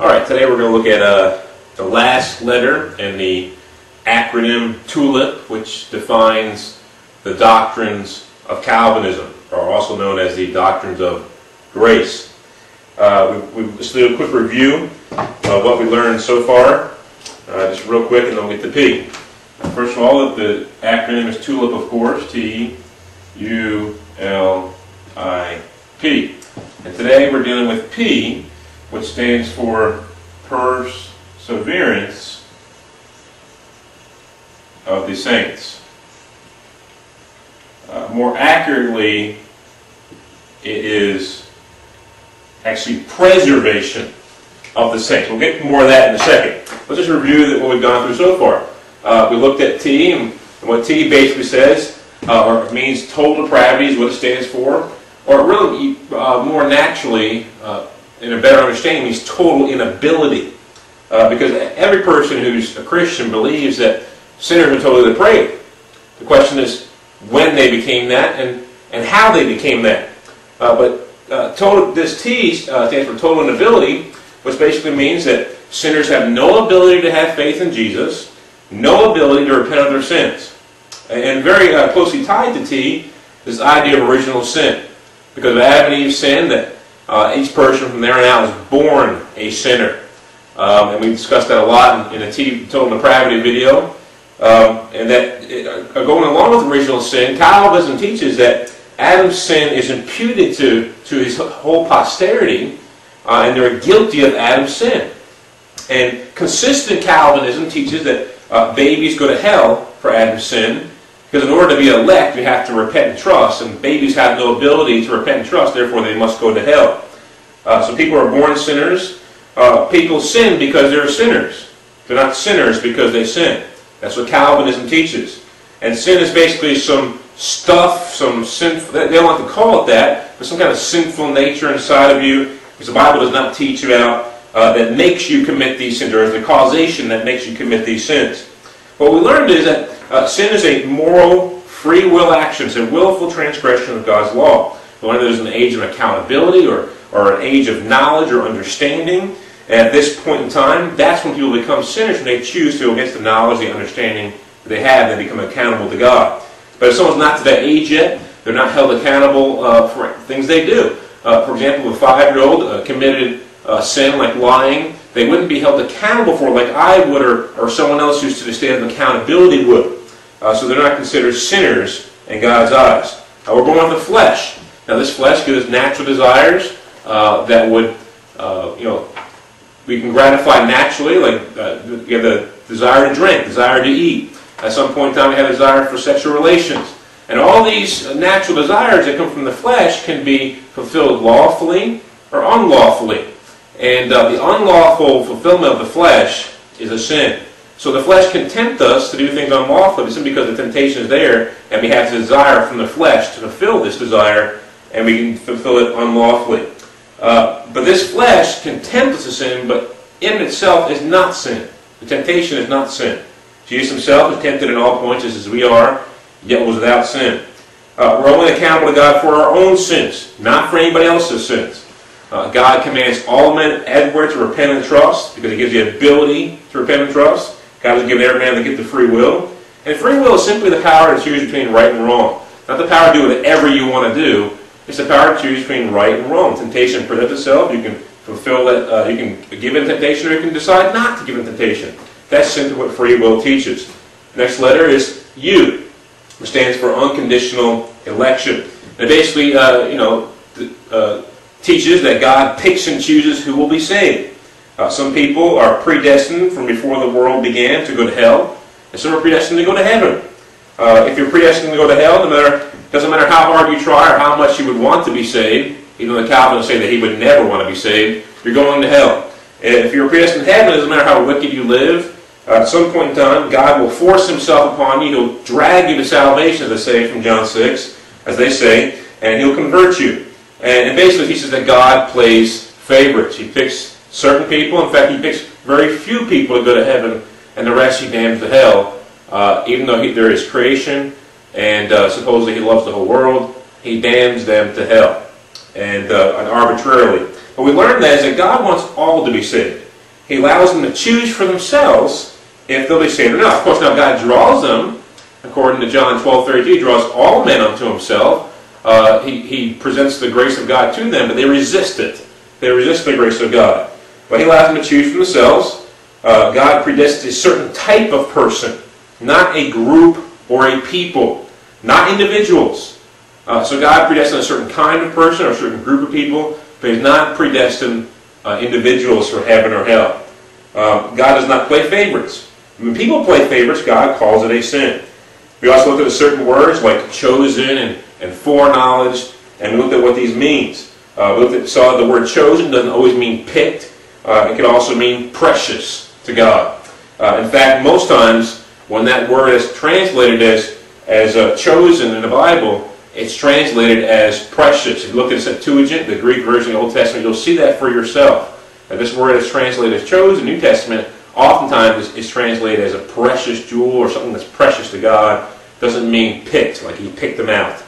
All right, today we're going to look at uh, the last letter in the acronym TULIP, which defines the doctrines of Calvinism, or also known as the doctrines of grace. Uh, we, we, let's do a quick review of what we learned so far, uh, just real quick, and then we'll get to P. First of all, the acronym is TULIP, of course, T U L I P. And today we're dealing with P, which stands for perseverance of the saints. Uh, more accurately, it is actually preservation of the saints. We'll get more of that in a second. Let's just review what we've gone through so far. Uh, we looked at T, and what T basically says, uh, or means total depravity is what it stands for, or really uh, more naturally, uh, in a better understanding, means total inability. Uh, because every person who's a Christian believes that sinners are totally depraved. The question is when they became that and, and how they became that. Uh, but uh, total, this T uh, stands for total inability, which basically means that sinners have no ability to have faith in Jesus, no ability to repent of their sins. And very uh, closely tied to T is the idea of original sin. Because of Adam and Eve's sin, that uh, each person from there on out is born a sinner. Um, and we discussed that a lot in, in total depravity video. Um, and that uh, going along with original sin, Calvinism teaches that Adam's sin is imputed to, to his whole posterity, uh, and they're guilty of Adam's sin. And consistent Calvinism teaches that uh, babies go to hell for Adam's sin, because in order to be elect, you have to repent and trust, and babies have no ability to repent and trust, therefore they must go to hell. Uh, so people are born sinners. Uh, people sin because they're sinners. They're not sinners because they sin. That's what Calvinism teaches. And sin is basically some stuff, some sinful, they don't like to call it that, but some kind of sinful nature inside of you, because the Bible does not teach about uh, that makes you commit these sins, or is the causation that makes you commit these sins. What we learned is that uh, sin is a moral, free will action. It's a willful transgression of God's law. Whether there's an age of accountability or, or an age of knowledge or understanding, at this point in time, that's when people become sinners when they choose to, against the knowledge, the understanding that they have, they become accountable to God. But if someone's not to that age yet, they're not held accountable uh, for things they do. Uh, for example, a five-year-old uh, committed a sin like lying, they wouldn't be held accountable for like I would or, or someone else who's to the state of accountability would. Uh, so they're not considered sinners in God's eyes. Uh, we're born with the flesh. Now this flesh gives natural desires uh, that would, uh, you know, we can gratify naturally, like uh, you have the desire to drink, desire to eat. At some point in time, we have a desire for sexual relations. And all these natural desires that come from the flesh can be fulfilled lawfully or unlawfully. And uh, the unlawful fulfillment of the flesh is a sin. So the flesh can tempt us to do things unlawfully simply because the temptation is there and we have the desire from the flesh to fulfill this desire and we can fulfill it unlawfully. Uh, but this flesh can tempt us to sin, but in itself is not sin. The temptation is not sin. Jesus himself is tempted in all points as we are, yet was without sin. Uh, we're only accountable to God for our own sins, not for anybody else's sins. Uh, God commands all men everywhere to repent and trust because He gives you the ability to repent and trust. God has given every man the gift of free will. And free will is simply the power to choose between right and wrong. Not the power to do whatever you want to do. It's the power to choose between right and wrong. Temptation presents itself. You can fulfill it. Uh, you can give in temptation, or you can decide not to give in temptation. That's simply what free will teaches. Next letter is U, which stands for unconditional election. It basically, uh, you know, uh, teaches that God picks and chooses who will be saved. Uh, some people are predestined from before the world began to go to hell, and some are predestined to go to heaven. Uh, if you're predestined to go to hell, no matter doesn't matter how hard you try or how much you would want to be saved, even the Calvinists say that he would never want to be saved, you're going to hell. And if you're predestined to heaven, it doesn't matter how wicked you live, uh, at some point in time, God will force himself upon you. He'll drag you to salvation, as they say from John 6, as they say, and he'll convert you. And, and basically, he says that God plays favorites. He picks certain people. In fact, he picks very few people to go to heaven, and the rest he damns to hell. Uh, even though he, there is creation, and uh, supposedly he loves the whole world, he damns them to hell, and, uh, and arbitrarily. But we learn that is that God wants all to be saved. He allows them to choose for themselves if they'll be saved or not. Of course, now God draws them, according to John 12, 32, he draws all men unto himself. Uh, he, he presents the grace of God to them, but they resist it. They resist the grace of God. But he allows them to choose for themselves. Uh, God predestines a certain type of person, not a group or a people, not individuals. Uh, so God predestines a certain kind of person or a certain group of people, but He's not predestined uh, individuals for heaven or hell. Uh, God does not play favorites. When people play favorites, God calls it a sin. We also looked at certain words like chosen and, and foreknowledge, and we looked at what these means. Uh, we at, saw the word chosen doesn't always mean picked. Uh, it can also mean precious to God. Uh, in fact, most times when that word is translated as, as uh, chosen in the Bible, it's translated as precious. If you look at Septuagint, the Greek version of the Old Testament, you'll see that for yourself. And this word is translated as chosen, New Testament, oftentimes is, is translated as a precious jewel or something that's precious to God. Doesn't mean picked, like he picked them out.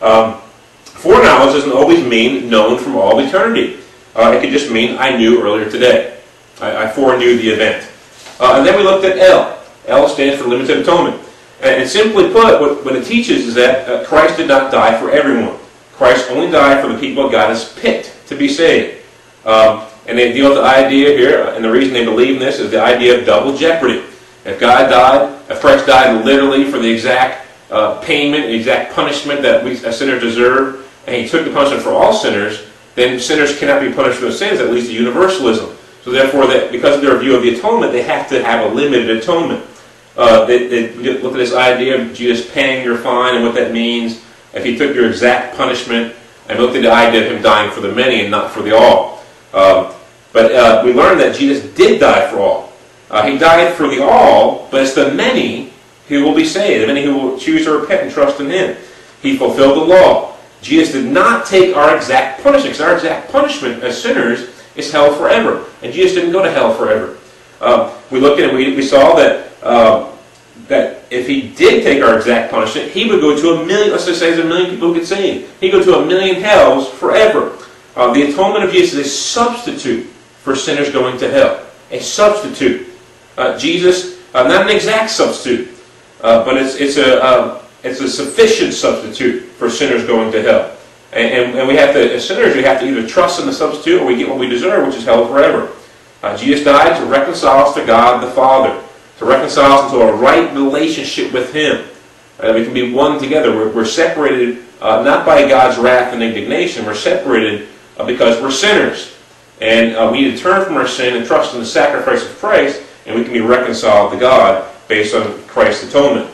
Um, foreknowledge doesn't always mean known from all eternity. Uh, it could just mean I knew earlier today. I, I foreknew the event. Uh, and then we looked at L. L stands for limited atonement. And, and simply put, what, what, it teaches is that uh, Christ did not die for everyone. Christ only died for the people God has picked to be saved. Um, and they deal with the idea here, and the reason they believe in this is the idea of double jeopardy. If God died, if Christ died literally for the exact uh, payment, exact punishment that we sinners deserve, and he took the punishment for all sinners, then sinners cannot be punished for their sins, that leads to universalism. So therefore, that because of their view of the atonement, they have to have a limited atonement. Uh, they, they look at this idea of Jesus paying your fine and what that means. If he took your exact punishment, and looked at the idea of him dying for the many and not for the all. Um, but uh, we learned that Jesus did die for all. Uh, he died for the all, but it's the many who will be saved, the many who will choose to repent and trust in Him. He fulfilled the law. Jesus did not take our exact punishment, because our exact punishment as sinners is hell forever. And Jesus didn't go to hell forever. Uh, we looked at it, we, we saw that, uh, that if He did take our exact punishment, He would go to a million, let's just say there's a million people who get saved. He'd go to a million hells forever. Uh, the atonement of Jesus is a substitute for sinners going to hell. A substitute. Uh, Jesus, uh, not an exact substitute, uh, but it's, it's, a, um, it's a sufficient substitute for sinners going to hell. And, and, and, we have to, as sinners, we have to either trust in the substitute or we get what we deserve, which is hell forever. Uh, Jesus died to reconcile us to God the Father, to reconcile us into a right relationship with Him. Uh, we can be one together. We're, we're separated uh, not by God's wrath and indignation, we're separated because we're sinners. And uh, we need to turn from our sin and trust in the sacrifice of Christ, and we can be reconciled to God based on Christ's atonement.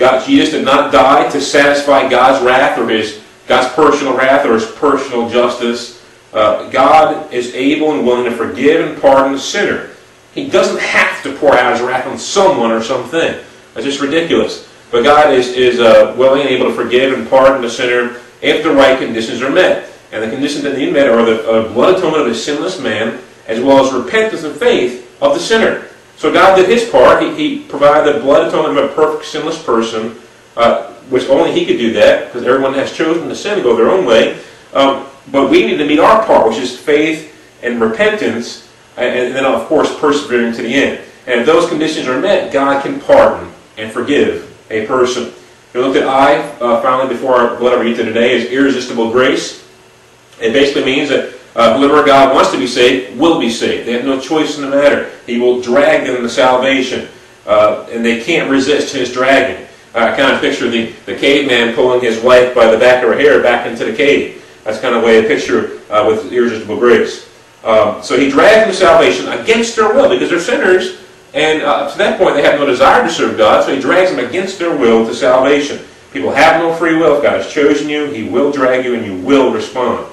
God, Jesus did not die to satisfy God's wrath or his God's personal wrath or his personal justice. Uh, God is able and willing to forgive and pardon the sinner. He doesn't have to pour out his wrath on someone or something. That's just ridiculous. But God is, is uh, willing and able to forgive and pardon the sinner if the right conditions are met. And the conditions that need met are the uh, blood atonement of a sinless man, as well as repentance and faith of the sinner. So God did his part. He, he provided the blood atonement of a perfect sinless person, uh, which only he could do that, because everyone has chosen to sin and go their own way. Um, but we need to meet our part, which is faith and repentance, and, and then, of course, persevering to the end. And if those conditions are met, God can pardon and forgive a person. We looked at I, uh, finally, before our, what I read today, is irresistible grace. It basically means that uh, whoever God wants to be saved will be saved. They have no choice in the matter. He will drag them to salvation, uh, and they can't resist His dragging. I kind of picture the, the caveman pulling his wife by the back of her hair back into the cave. That's kind of the way I picture uh, with irresistible grace. Um, so he drags them to salvation against their will because they're sinners, and uh, to that point they have no desire to serve God, so he drags them against their will to salvation. People have no free will. If God has chosen you, He will drag you and you will respond.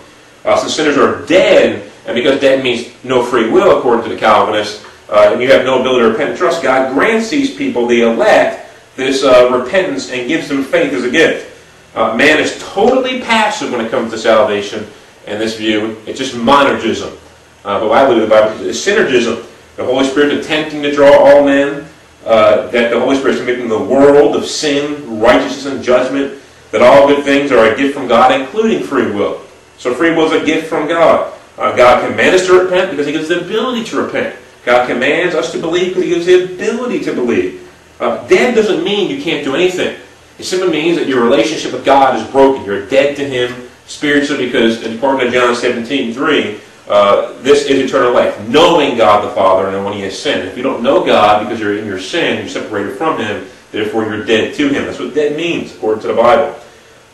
Uh, since sinners are dead, and because dead means no free will, according to the Calvinists, uh, and you have no ability to repent and trust, God grants these people, the elect, this uh, repentance and gives them faith as a gift. Uh, man is totally passive when it comes to salvation in this view. It's just monergism. Uh, but I believe the Bible is synergism. The Holy Spirit attempting to draw all men, uh, that the Holy Spirit is making the world of sin, righteousness, and judgment, that all good things are a gift from God, including free will. So free will is a gift from God. Uh, God commands us to repent because He gives the ability to repent. God commands us to believe because He gives the ability to believe. Uh, dead doesn't mean you can't do anything. It simply means that your relationship with God is broken. You're dead to Him spiritually because, according to John 17, 3, uh, this is eternal life, knowing God the Father and when He has sinned. If you don't know God because you're in your sin, you're separated from Him, therefore you're dead to Him. That's what dead means, according to the Bible.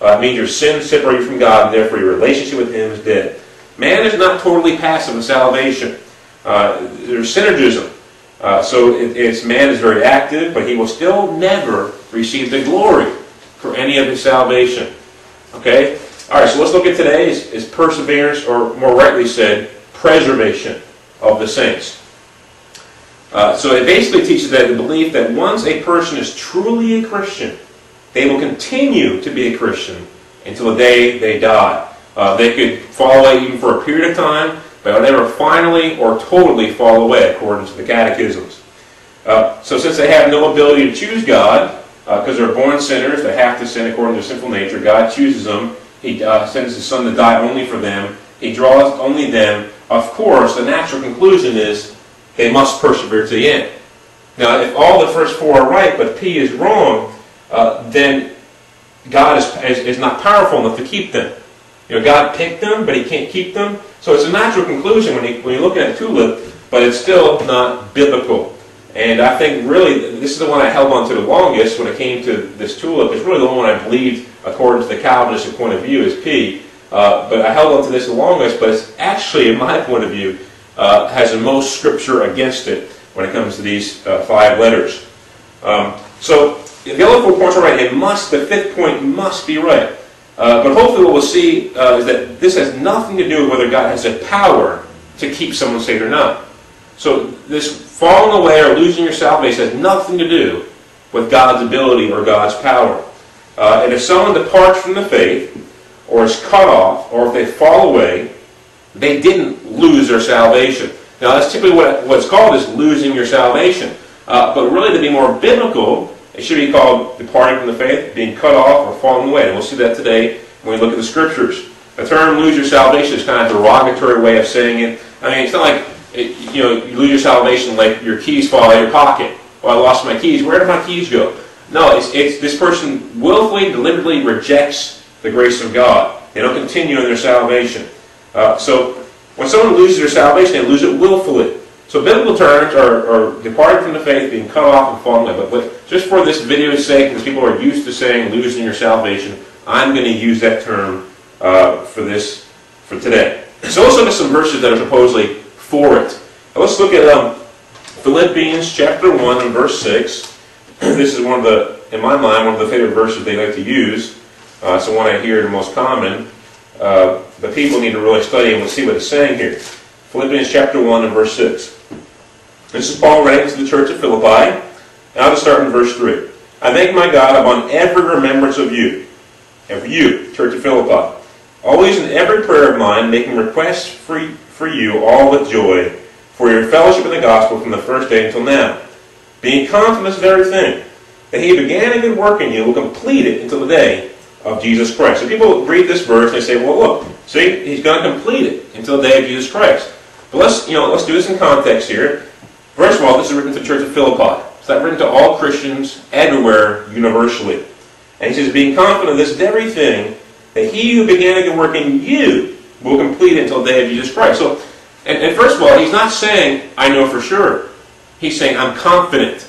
Uh, it means your sin separated from God, and therefore your relationship with Him is dead. Man is not totally passive in salvation. Uh, there's synergism. Uh, so it, it's man is very active, but he will still never receive the glory for any of his salvation. Okay? All right, so let's look at today is, is perseverance, or more rightly said, preservation of the saints. Uh, so it basically teaches that the belief that once a person is truly a Christian, they will continue to be a Christian until the day they die. Uh, they could fall away even for a period of time, but they never finally or totally fall away, according to the catechisms. Uh, so since they have no ability to choose God, because uh, they're born sinners, they have to sin according to their sinful nature, God chooses them. He uh, sends His Son to die only for them. He draws only them. Of course, the natural conclusion is they must persevere to the end. Now, if all the first four are right, but P is wrong, uh, then God is, is, is not powerful enough to keep them. You know, God picked them, but He can't keep them. So it's a natural conclusion when you, when you look at TULIP, but it's still not biblical. And I think really this is the one I held on to the longest when it came to this TULIP. It's really the one I believed, according to the Calvinistic point of view, is P. Uh, but I held on to this the longest, but it's actually, in my point of view, uh, has the most scripture against it when it comes to these uh, five letters. Um, so the other four points are right. It must, the fifth point must be right. Uh, but hopefully what we'll see uh, is that this has nothing to do with whether God has the power to keep someone saved or not. So this falling away or losing your salvation has nothing to do with God's ability or God's power. Uh, and if someone departs from the faith, or is cut off, or if they fall away, they didn't lose their salvation. Now that's typically what, what's called is losing your salvation. Uh, but really to be more biblical, it should be called departing from the faith, being cut off, or falling away. And we'll see that today when we look at the scriptures. The term lose your salvation is kind of a derogatory way of saying it. I mean, it's not like, it, you know, you lose your salvation like your keys fall out of your pocket. Well, I lost my keys. Where did my keys go? No, it's, it's this person willfully, deliberately rejects the grace of God. They don't continue in their salvation. Uh, so when someone loses their salvation, they lose it willfully. So biblical terms are, are departing from the faith, being cut off, and falling away. But, but just for this video's sake, because people are used to saying losing your salvation, I'm going to use that term uh, for this for today. So let's look at some verses that are supposedly for it. Now let's look at um, Philippians chapter 1 and verse 6. this is one of the, in my mind, one of the favorite verses they like to use. Uh, it's the one I hear the most common. Uh, but people need to really study and we'll see what it's saying here. Philippians chapter 1 and verse 6. This is Paul writing to the church of Philippi. And I'll just start in verse 3. I thank my God upon every remembrance of you, of you, church of Philippi, always in every prayer of mine, making requests for, for you all with joy, for your fellowship in the gospel from the first day until now, being confident of this very thing, that he began a good work in you will complete it until the day of Jesus Christ. So people read this verse and they say, well, look, see, he's going to complete it until the day of Jesus Christ. But let's, you know, let's do this in context here. First of all, this is written to the church of Philippi. It's not written to all Christians everywhere universally. And he says, being confident of this very thing, that he who began a good work in you will complete it until the day of Jesus Christ. So, and, and first of all, he's not saying, I know for sure. He's saying, I'm confident.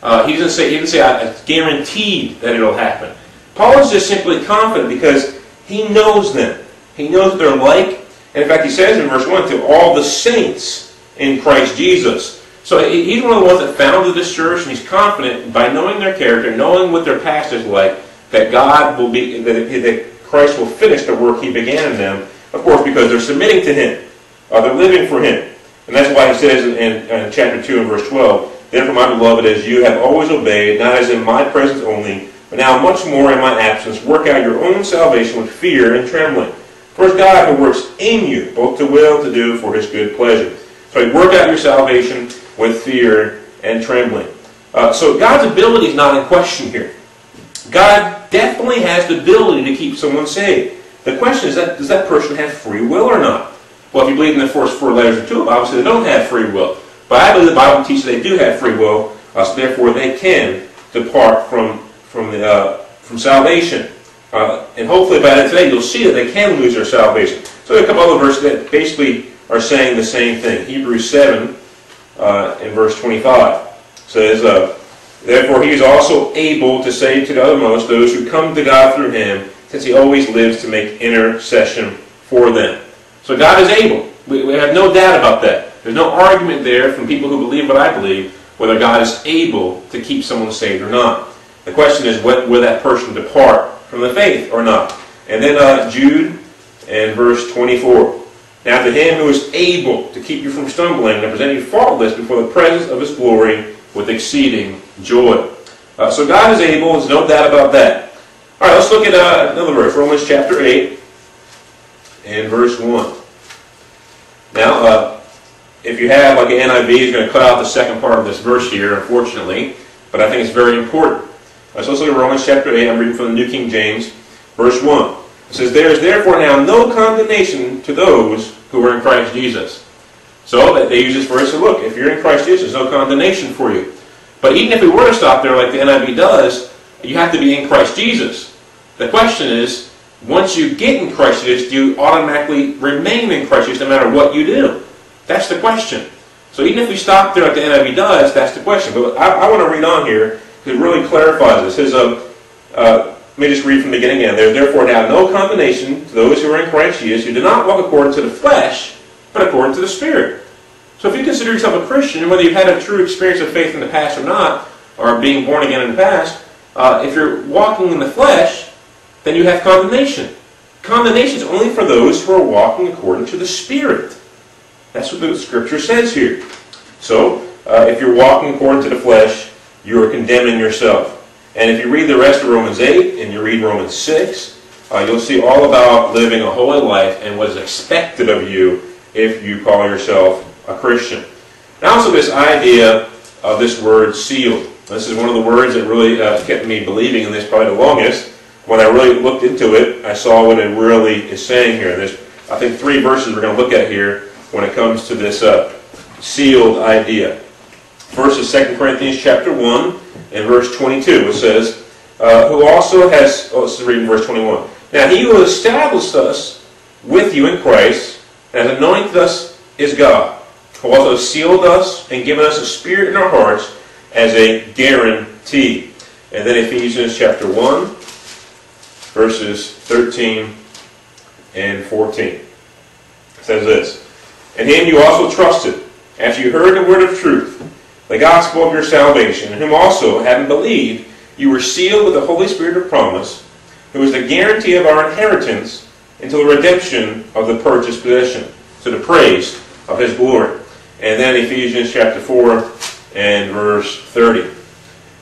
Uh, he doesn't say, he doesn't say, I guaranteed that it'll happen. Paul is just simply confident because he knows them. He knows they're like. In fact, he says in verse 1, to all the saints in Christ Jesus. So he's one of the ones that founded this church, and he's confident by knowing their character, knowing what their past is like, that God will be, that, Christ will finish the work he began in them. Of course, because they're submitting to him, uh, they're living for him. And that's why he says in, in, in chapter 2 and verse 12, Therefore, my beloved, as you have always obeyed, not as in my presence only, but now much more in my absence, work out your own salvation with fear and trembling. For it's God who works in you, both to will to do for his good pleasure. So you work out your salvation with fear and trembling. Uh, so God's ability is not in question here. God definitely has the ability to keep someone saved. The question is that does that person have free will or not? Well, if you believe in the first four letters of tulip, obviously they don't have free will. But I believe the Bible teaches they do have free will, uh, so therefore they can depart from from the uh, from salvation. Uh, and hopefully by today you'll see that they can lose their salvation. So there are a couple other verses that basically are saying the same thing. Hebrews 7 uh, in verse 25 says, uh, Therefore he is also able to save to the uttermost those who come to God through him, since he always lives to make intercession for them. So God is able. We, we have no doubt about that. There's no argument there from people who believe what I believe whether God is able to keep someone saved or not. The question is, will that person depart from the faith or not? And then uh, Jude and verse 24. Now to him who is able to keep you from stumbling and present you faultless before the presence of his glory with exceeding joy. Uh, so God is able, there's no doubt about that. All right, let's look at uh, another verse, Romans chapter 8 and verse 1. Now, uh, if you have, like an NIV, is going to cut out the second part of this verse here, unfortunately, but I think it's very important. Let's look at Romans chapter 8. I'm reading from the New King James, verse 1. It says, There is therefore now no condemnation to those who are in Christ Jesus. So that they use this verse to look, if you're in Christ Jesus, there's no condemnation for you. But even if we were to stop there like the NIV does, you have to be in Christ Jesus. The question is, once you get in Christ Jesus, do you automatically remain in Christ Jesus no matter what you do? That's the question. So even if we stop there like the NIV does, that's the question. But I, I want to read on here it really clarifies this. Says, uh, uh, let me just read from the beginning again. There is therefore now no condemnation to those who are in Christ Jesus, who do not walk according to the flesh, but according to the Spirit. So if you consider yourself a Christian, whether you've had a true experience of faith in the past or not, or being born again in the past, uh, if you're walking in the flesh, then you have condemnation. Condemnation is only for those who are walking according to the Spirit. That's what the Scripture says here. So, uh, if you're walking according to the flesh, you are condemning yourself. And if you read the rest of Romans 8 and you read Romans 6, uh, you'll see all about living a holy life and what is expected of you if you call yourself a Christian. Now, also this idea of this word sealed. This is one of the words that really uh, kept me believing in this probably the longest. When I really looked into it, I saw what it really is saying here. There's, I think, three verses we're going to look at here when it comes to this uh, sealed idea. First is 2 Corinthians chapter 1 and verse 22. It says, uh, who also has, oh, let's read in verse 21. Now he who established us with you in Christ and anointed us is God who also sealed us and given us a spirit in our hearts as a guarantee. And then Ephesians chapter 1, verses 13 and 14 says this And him you also trusted, after you heard the word of truth, the gospel of your salvation, whom also, having believed, you were sealed with the Holy Spirit of promise, who is the guarantee of our inheritance until the redemption of the purchased possession, to the praise of his glory. And then Ephesians chapter 4 and verse 30.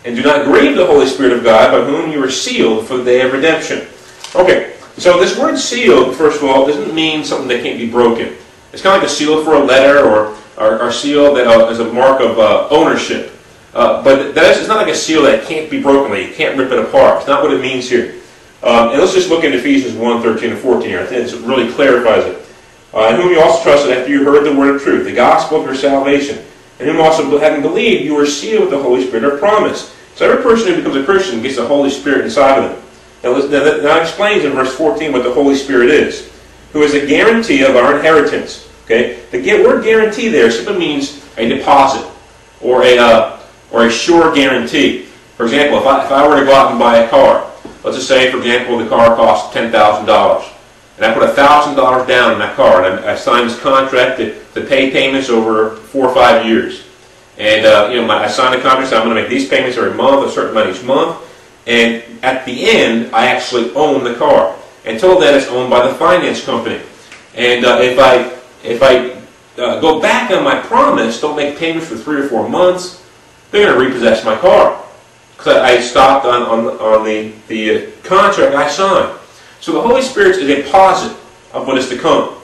And do not grieve the Holy Spirit of God, by whom you are sealed for the day of redemption. Okay, so this word sealed, first of all, doesn't mean something that can't be broken. It's kind of like a seal for a letter or, or, or seal that uh, is a mark of uh, ownership. Uh, but that is, it's not like a seal that can't be broken, like you can't rip it apart. It's not what it means here. Um, and let's just look at Ephesians 1, 13 and 14 here. I think it really clarifies it uh, in whom you also trusted after you heard the word of truth, the gospel of your salvation, and whom also, having believed, you were sealed with the Holy Spirit of promise. So every person who becomes a Christian gets the Holy Spirit inside of them. Now that explains in verse 14 what the Holy Spirit is, who is a guarantee of our inheritance. Okay, the word guarantee there simply means a deposit or a uh, or a sure guarantee. For example, if I, if I were to go out and buy a car, let's just say, for example, the car costs ten thousand dollars. And I put $1,000 down on that car, and I, I this contract to, to pay payments over four or five years. And uh, you know, my, I signed a contract, so I'm going to make these payments every month, a certain amount each month. And at the end, I actually own the car. Until then, it's owned by the finance company. And uh, if I if I uh, go back on my promise, don't make payments for three or four months, they're going to repossess my car because I stopped on on, on the the uh, contract I signed. So the Holy Spirit is a posit of what is to come.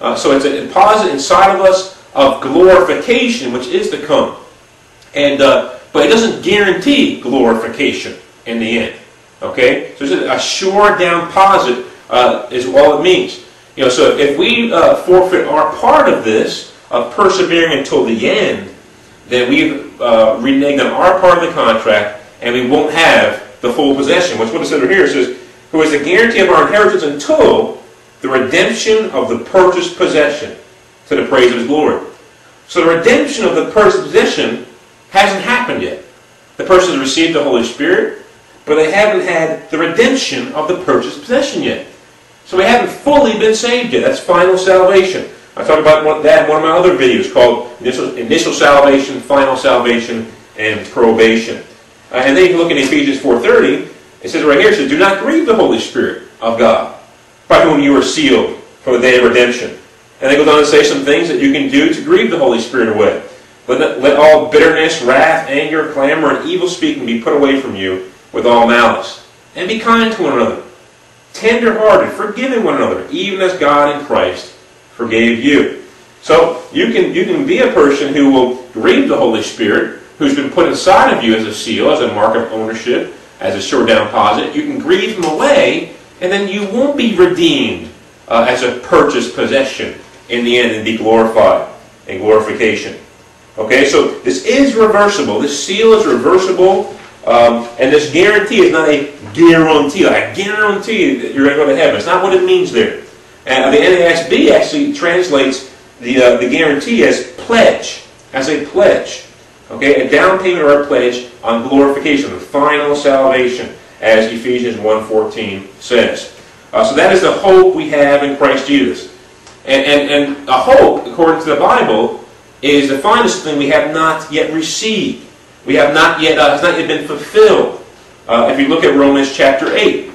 Uh, so it's a deposit inside of us of glorification, which is to come. And uh, but it doesn't guarantee glorification in the end. Okay, so it's a sure down posit uh, is all it means. You know, so if we uh, forfeit our part of this, of persevering until the end, then we've uh, reneged on our part of the contract, and we won't have the full possession. Which what it says here it says, "Who is the guarantee of our inheritance until the redemption of the purchased possession, to the praise of His glory." So the redemption of the purchased possession hasn't happened yet. The person has received the Holy Spirit, but they haven't had the redemption of the purchased possession yet. So we haven't fully been saved yet. That's final salvation. I talked about that in one of my other videos called Initial, initial Salvation, Final Salvation, and Probation. Uh, and then you can look in Ephesians 4.30. It says right here, it says, Do not grieve the Holy Spirit of God, by whom you are sealed for the day of redemption. And they goes on to say some things that you can do to grieve the Holy Spirit away. Let, let all bitterness, wrath, anger, clamor, and evil speaking be put away from you with all malice. And be kind to one another, tender-hearted, forgiving one another, even as God in Christ forgave you. So you can you can be a person who will grieve the Holy Spirit, who's been put inside of you as a seal, as a mark of ownership, as a sure down deposit. You can grieve him away, and then you won't be redeemed uh, as a purchased possession in the end and be glorified in glorification. Okay, so this is reversible. This seal is reversible, um, and this guarantee is not a guarantee. I guarantee you that you're going to go to heaven. It's not what it means there. And the NASB actually translates the, uh, the guarantee as pledge, as a pledge. Okay, a down payment or a pledge on glorification, the final salvation, as Ephesians 1.14 says. Uh, so that is the hope we have in Christ Jesus. And, and, and a hope, according to the Bible, is the finest thing we have not yet received. We have not yet, uh, has not yet been fulfilled. Uh, if you look at Romans chapter 8,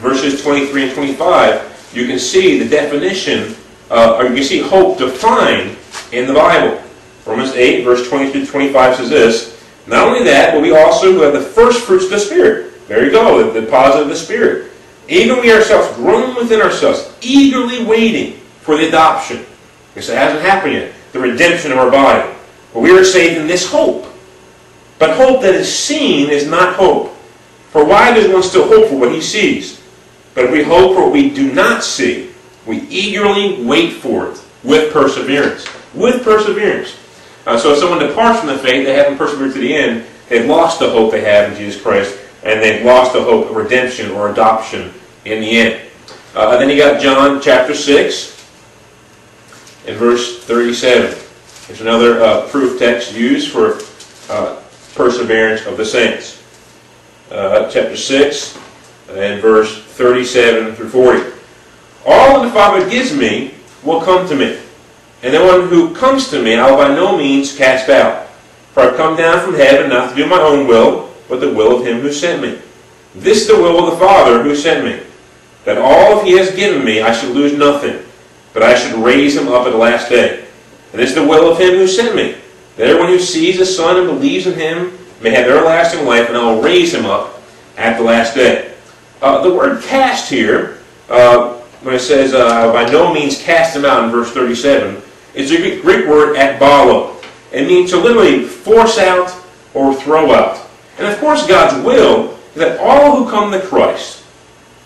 verses 23 and 25, you can see the definition, uh, or you can see hope defined in the Bible. Romans 8, verse 23 to 25 says this, Not only that, but we also have the first fruits of the Spirit. There you go, the deposit of the Spirit. Even we ourselves, groan within ourselves, eagerly waiting for the adoption. Because it hasn't happened yet. The redemption of our body. But we are saved in this hope. But hope that is seen is not hope. For why does one still hope for what he sees? But if we hope for what we do not see, we eagerly wait for it with perseverance. With perseverance. Uh, so if someone departs from the faith, they haven't persevered to the end, they've lost the hope they have in Jesus Christ, and they've lost the hope of redemption or adoption in the end. Uh, and then you got John chapter 6 and verse 37. There's another uh, proof text used for uh, perseverance of the saints. Uh, chapter 6 and verse 37 through 40. All that the Father gives me will come to me. And the one who comes to me I will by no means cast out. For I've come down from heaven not to do my own will, but the will of him who sent me. This is the will of the Father who sent me, that all he has given me I should lose nothing, but I should raise him up at the last day. And this is the will of him who sent me, that everyone who sees the Son and believes in him may have everlasting life, and I will raise him up at the last day. Uh, the word cast here, uh, when it says uh, by no means cast him out in verse 37, is a Greek word ekbalo. It means to literally force out or throw out. And of course, God's will is that all who come to Christ,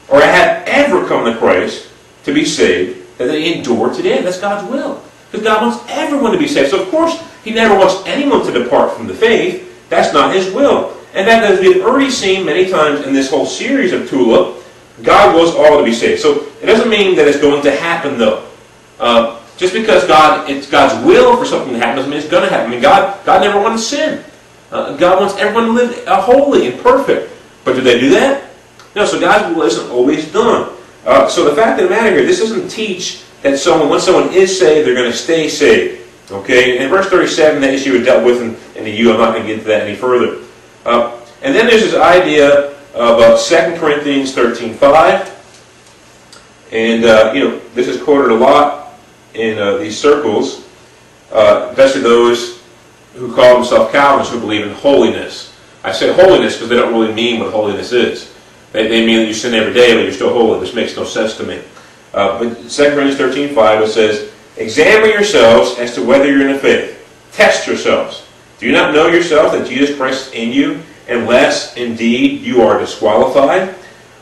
or have ever come to Christ to be saved, that they endure to the end. That's God's will. Because God wants everyone to be saved. So of course, He never wants anyone to depart from the faith. That's not His will. And that, as we've already seen many times in this whole series of Tulip, God wills all to be saved. So it doesn't mean that it's going to happen, though. Uh, just because God, it's God's will for something to happen doesn't mean it's going to happen. I mean, God, God never wanted sin. Uh, God wants everyone to live uh, holy and perfect. But do they do that? No, so God's will isn't always done. Uh, so the fact of the matter here, this doesn't teach that someone, once someone is saved, they're going to stay saved. Okay? In verse 37, that issue is dealt with in, in the U. I'm not going to get into that any further. Uh, and then there's this idea of uh, 2 Corinthians 13.5. And, uh, you know, this is quoted a lot in uh, these circles, uh, especially those who call themselves Calvinists who believe in holiness. I say holiness because they don't really mean what holiness is. They, they mean that you sin every day, but you're still holy. This makes no sense to me. Uh, but 2 Corinthians 13, 5, it says, Examine yourselves as to whether you're in the faith. Test yourselves. Do you not know yourself that Jesus Christ is in you, unless indeed you are disqualified?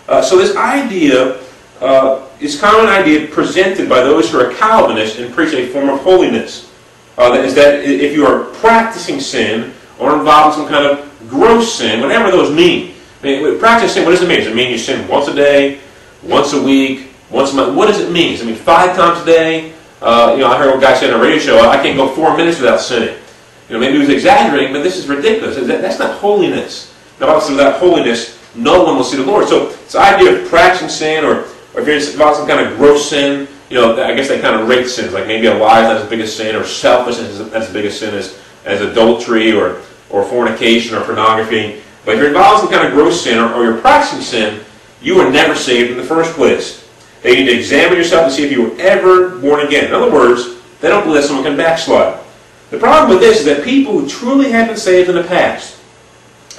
Uh, so this idea uh, this common idea presented by those who are Calvinists and preach a form of holiness. Uh, that is that if you are practicing sin or involved in some kind of gross sin, whatever those mean. I mean, practice sin, what does it mean? Does it mean you sin once a day, once a week, once a month? What does it mean? Does it mean five times a day? Uh, you know, I heard a guy say on a radio show, I can't go four minutes without sinning. You know, maybe he was exaggerating, but this is ridiculous. That's not holiness. Now, obviously, without holiness, no one will see the Lord. So, this idea of practicing sin, or, or if you're involved in some kind of gross sin, you know, I guess they kind of rate sins. Like maybe a lie is not as big a sin, or selfishness is as big a sin as, as adultery, or, or fornication, or pornography. But if you're involved in some kind of gross sin, or, or you're practicing sin, you were never saved in the first place. They need to examine yourself to see if you were ever born again. In other words, they don't believe someone can backslide. The problem with this is that people who truly have been saved in the past,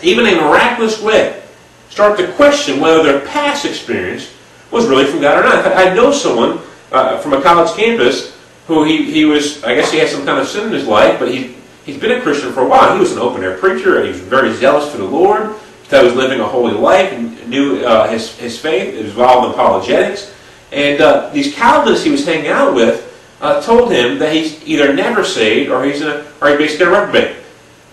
even in a miraculous way, start to question whether their past experience was really from God or not. I know someone uh, from a college campus who he, he was, I guess he had some kind of sin in his life, but he, he's been a Christian for a while. He was an open air preacher, and he was very zealous for the Lord. He thought he was living a holy life, and knew uh, his, his faith, was involved in apologetics. And uh, these Calvinists he was hanging out with uh, told him that he's either never saved or he's a, or he's basically a reprobate.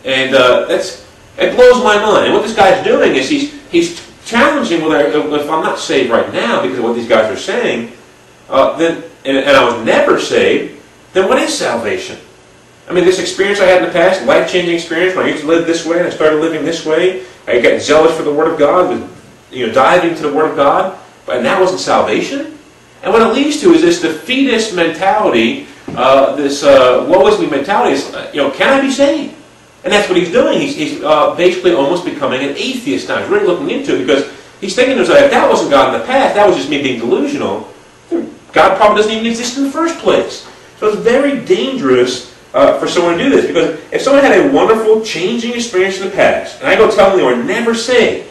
And uh, that's it blows my mind. And what this guy's doing is he's he's challenging whether if I'm not saved right now because of what these guys are saying, uh, then and, and I was never saved, then what is salvation? I mean, this experience I had in the past, life-changing experience, when I used to live this way and I started living this way, I got zealous for the Word of God, was, you know, diving into the Word of God, but that wasn't salvation. And what it leads to is this defeatist mentality, uh, this uh, woe is me mentality. Is, uh, you know, can I be saved? And that's what he's doing. He's, he's uh, basically almost becoming an atheist now. He's really looking into it because he's thinking to himself, if that wasn't God in the past, that was just me being delusional. God probably doesn't even exist in the first place. So it's very dangerous uh, for someone to do this because if someone had a wonderful, changing experience in the past, and I go tell them they were never saved,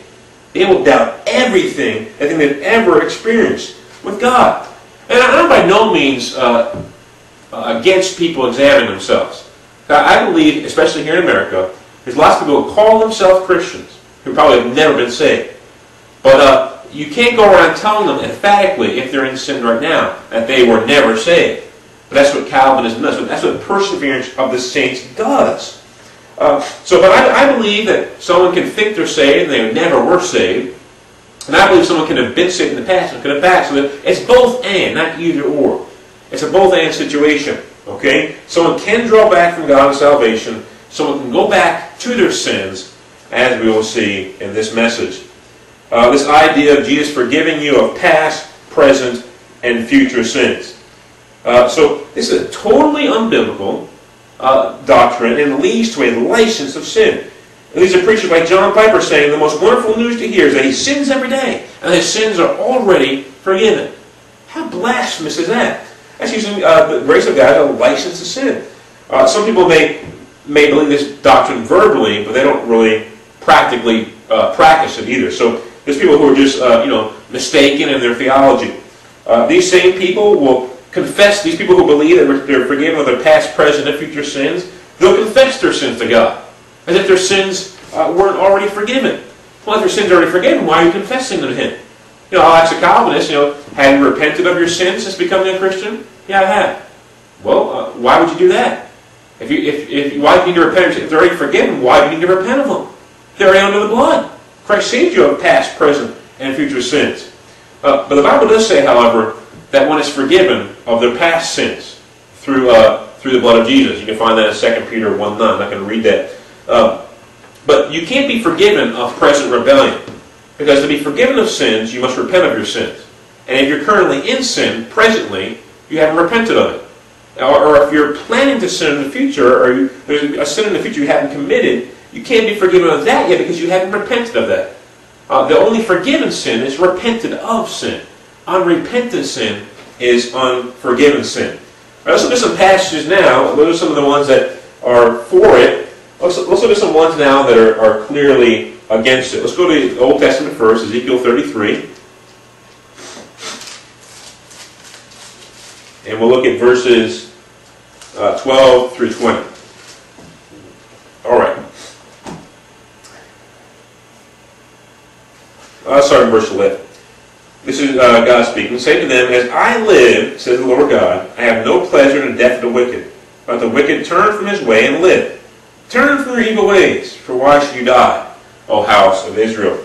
they will doubt everything, that they've ever experienced with God. And I'm by no means uh, uh, against people examining themselves. I believe, especially here in America, there's lots of people who call themselves Christians who probably have never been saved. But uh, you can't go around telling them emphatically, if they're in sin right now, that they were never saved. But that's what Calvinism does. That's what perseverance of the saints does. Uh, so, but I, I, believe that someone can think they're saved and they never were saved. And I believe someone can have been saved in the past and could have back. So it's both and, not either or. It's a both and situation. Okay? Someone can draw back from God's salvation. Someone can go back to their sins, as we will see in this message. Uh, this idea of Jesus forgiving you of past, present, and future sins. Uh, so this is a totally unbiblical uh, doctrine and leads to a license of sin. And these are preachers like John Piper saying the most wonderful news to hear is that he sins every day, and his sins are already forgiven. How blasphemous is that? That's using uh, the grace of God to license to sin. Uh, some people may may believe this doctrine verbally, but they don't really practically uh, practice it either. So there's people who are just uh, you know mistaken in their theology. Uh, these same people will confess. These people who believe that they're forgiven of their past, present, and future sins, they'll confess their sins to God as if their sins uh, weren't already forgiven. Well, if your sins are already forgiven, why are you confessing them to Him? You know, I'll ask a Calvinist, you know, have you repented of your sins since becoming a Christian? Yeah, I have. Well, uh, why would you do that? If you, if, if, why do you need to repent? If they're already forgiven, why do you need to repent of them? They're already under the blood. Christ saved you of past, present, and future sins. Uh, but the Bible does say, however, that one is forgiven of their past sins through, uh, through the blood of Jesus. You can find that in 2 Peter 1 9. I'm not going to read that um, but you can't be forgiven of present rebellion. Because to be forgiven of sins, you must repent of your sins. And if you're currently in sin, presently, you haven't repented of it. Or, or if you're planning to sin in the future, or you, there's a sin in the future you haven't committed, you can't be forgiven of that yet because you haven't repented of that. Uh, the only forgiven sin is repented of sin. Unrepentant sin is unforgiven sin. Let's look at some passages now. Those are some of the ones that are for it. Let's, let's look at some ones now that are, are clearly against it. Let's go to the Old Testament first, Ezekiel 33. And we'll look at verses uh, 12 through 20. All right. Uh, sorry, verse 11. This is uh, God speaking. Say to them, As I live, says the Lord God, I have no pleasure in the death of the wicked. But the wicked turn from his way and live. Turn from your evil ways, for why should you die, O house of Israel?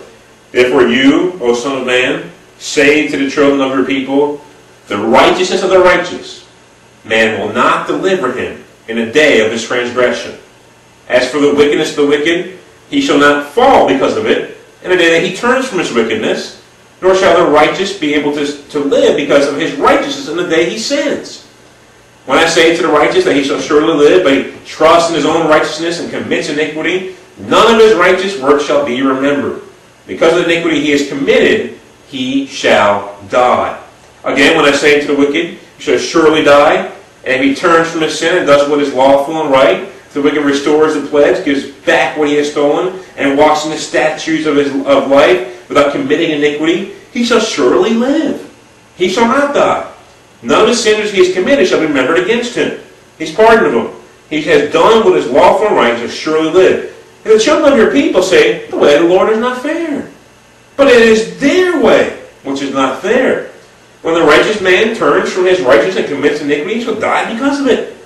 Therefore you, O son of man, say to the children of your people, The righteousness of the righteous, man will not deliver him in a day of his transgression. As for the wickedness of the wicked, he shall not fall because of it, in a day that he turns from his wickedness, nor shall the righteous be able to, to live because of his righteousness in the day he sins. When I say to the righteous that he shall surely live, but he trusts in his own righteousness and commits iniquity, none of his righteous works shall be remembered. Because of the iniquity he has committed, he shall die. Again, when I say to the wicked, he shall surely die, and if he turns from his sin and does what is lawful and right, the wicked restores the pledge, gives back what he has stolen, and walks in the statutes of, his, of life without committing iniquity, he shall surely live. He shall not die. None of the sins he has committed shall be remembered against him. He's pardoned them. He has done what is lawful and right, and surely live. And the children of your people say, The way of the Lord is not fair. But it is their way which is not fair. When the righteous man turns from his righteousness and commits iniquity, he shall die because of it.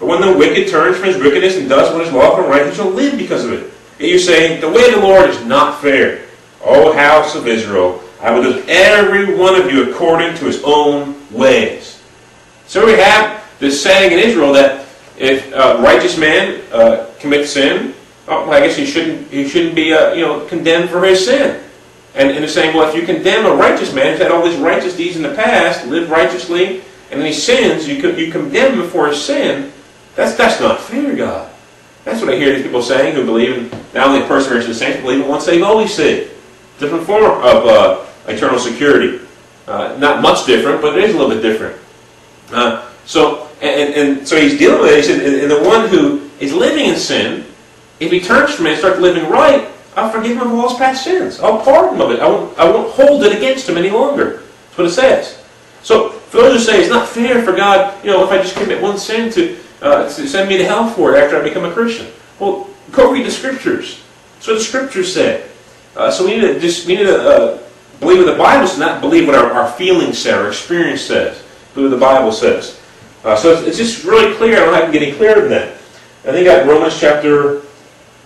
But when the wicked turns from his wickedness and does what is lawful and right, he shall live because of it. And you say, The way of the Lord is not fair. O house of Israel, I will do every one of you according to his own ways. So we have this saying in Israel that if a righteous man uh, commits sin, oh, well, I guess he shouldn't he shouldn't be uh, you know condemned for his sin. And in the same well, if you condemn a righteous man who's had all these righteous deeds in the past, lived righteously, and then he sins, you you condemn him for his sin. That's that's not fair, God. That's what I hear these people saying who believe in not only perseverance of the saints, believe in once saved, always saved. Different form of uh, eternal security. Uh, not much different, but it is a little bit different. Uh, so, and, and, so he's dealing with it. He said, and the one who is living in sin, if he turns from it and starts living right, I'll forgive him of all his past sins. I'll pardon him of it. I won't, I won't hold it against him any longer. That's what it says. So, for those who say it's not fair for God, you know, if I just commit one sin to, uh, to send me to hell for it after I become a Christian. Well, go read the scriptures. That's what the scriptures say. Uh, so we need to just we need to uh, believe what the Bible says, not believe what our, our feelings say, our experience says. Believe what the Bible says. Uh, so it's, it's, just really clear. I don't have to get any clearer than that. I think I got Romans chapter.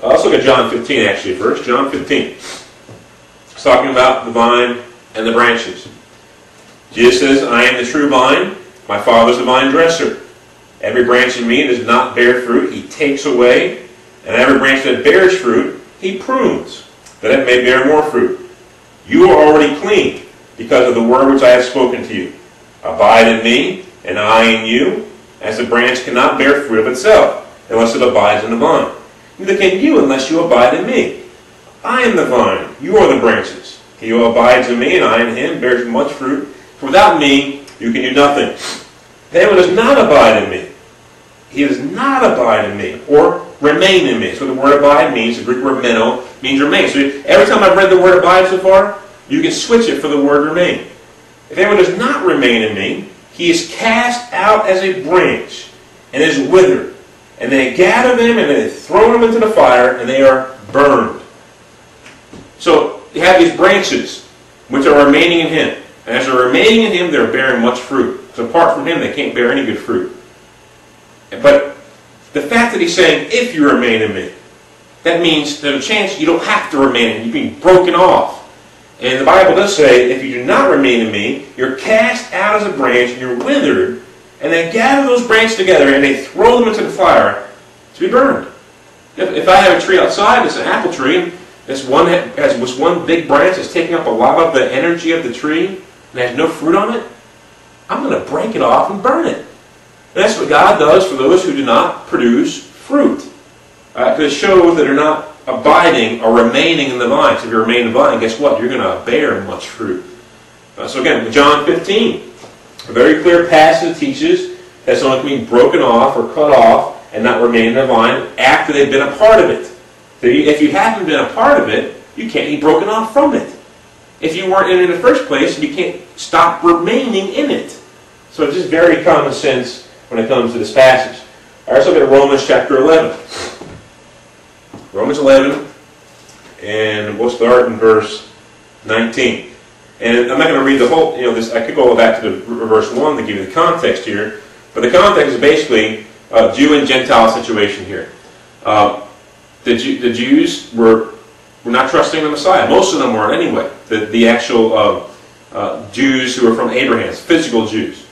Uh, let's look at John 15 actually first. John 15. It's talking about the vine and the branches. Jesus says, "I am the true vine. My Father is the vine dresser. Every branch in me does not bear fruit, He takes away, and every branch that bears fruit, He prunes, that it may bear more fruit." You are already clean because of the word which I have spoken to you. Abide in me, and I in you, as the branch cannot bear fruit of itself, unless it abides in the vine. Neither can you unless you abide in me. I am the vine, you are the branches. He who abides in me, and I in him, bears much fruit. For without me, you can do nothing. Anyone does not abide in me, he does not abide in me, or remain in me. So the word abide means, the Greek word meno, means remain. So every time I've read the word abide so far, you can switch it for the word remain. If anyone does not remain in me, he is cast out as a branch and is withered. And they gather them and they throw them into the fire and they are burned. So you have these branches which are remaining in him. And as they're remaining in him, they're bearing much fruit. So apart from him, they can't bear any good fruit. But the fact that he's saying, if you remain in me, that means there's a chance you don't have to remain in You're being broken off. And the Bible does say, if you do not remain in me, you're cast out as a branch and you're withered, and they gather those branches together and they throw them into the fire to be burned. If, if I have a tree outside, it's an apple tree, and this one has this one big branch that's taking up a lot of the energy of the tree, and has no fruit on it, I'm going to break it off and burn it. That's what God does for those who do not produce fruit. Because uh, it shows that they're not abiding or remaining in the vine. So if you remain in the vine, guess what? You're going to bear much fruit. Uh, so again, John 15, a very clear passage teaches that someone can be broken off or cut off and not remain in the vine after they've been a part of it. If you haven't been a part of it, you can't be broken off from it. If you weren't in it in the first place, you can't stop remaining in it. So it's just very common sense when it comes to this passage. All right, let's look at Romans chapter 11. Romans 11, and we'll start in verse 19. And I'm not going to read the whole, you know, this, I could go back to the verse 1 to give you the context here, but the context is basically a Jew and Gentile situation here. Uh, the, the Jews were, were not trusting the Messiah. Most of them weren't anyway. The, the actual uh, uh, Jews who were from Abraham's, physical Jews.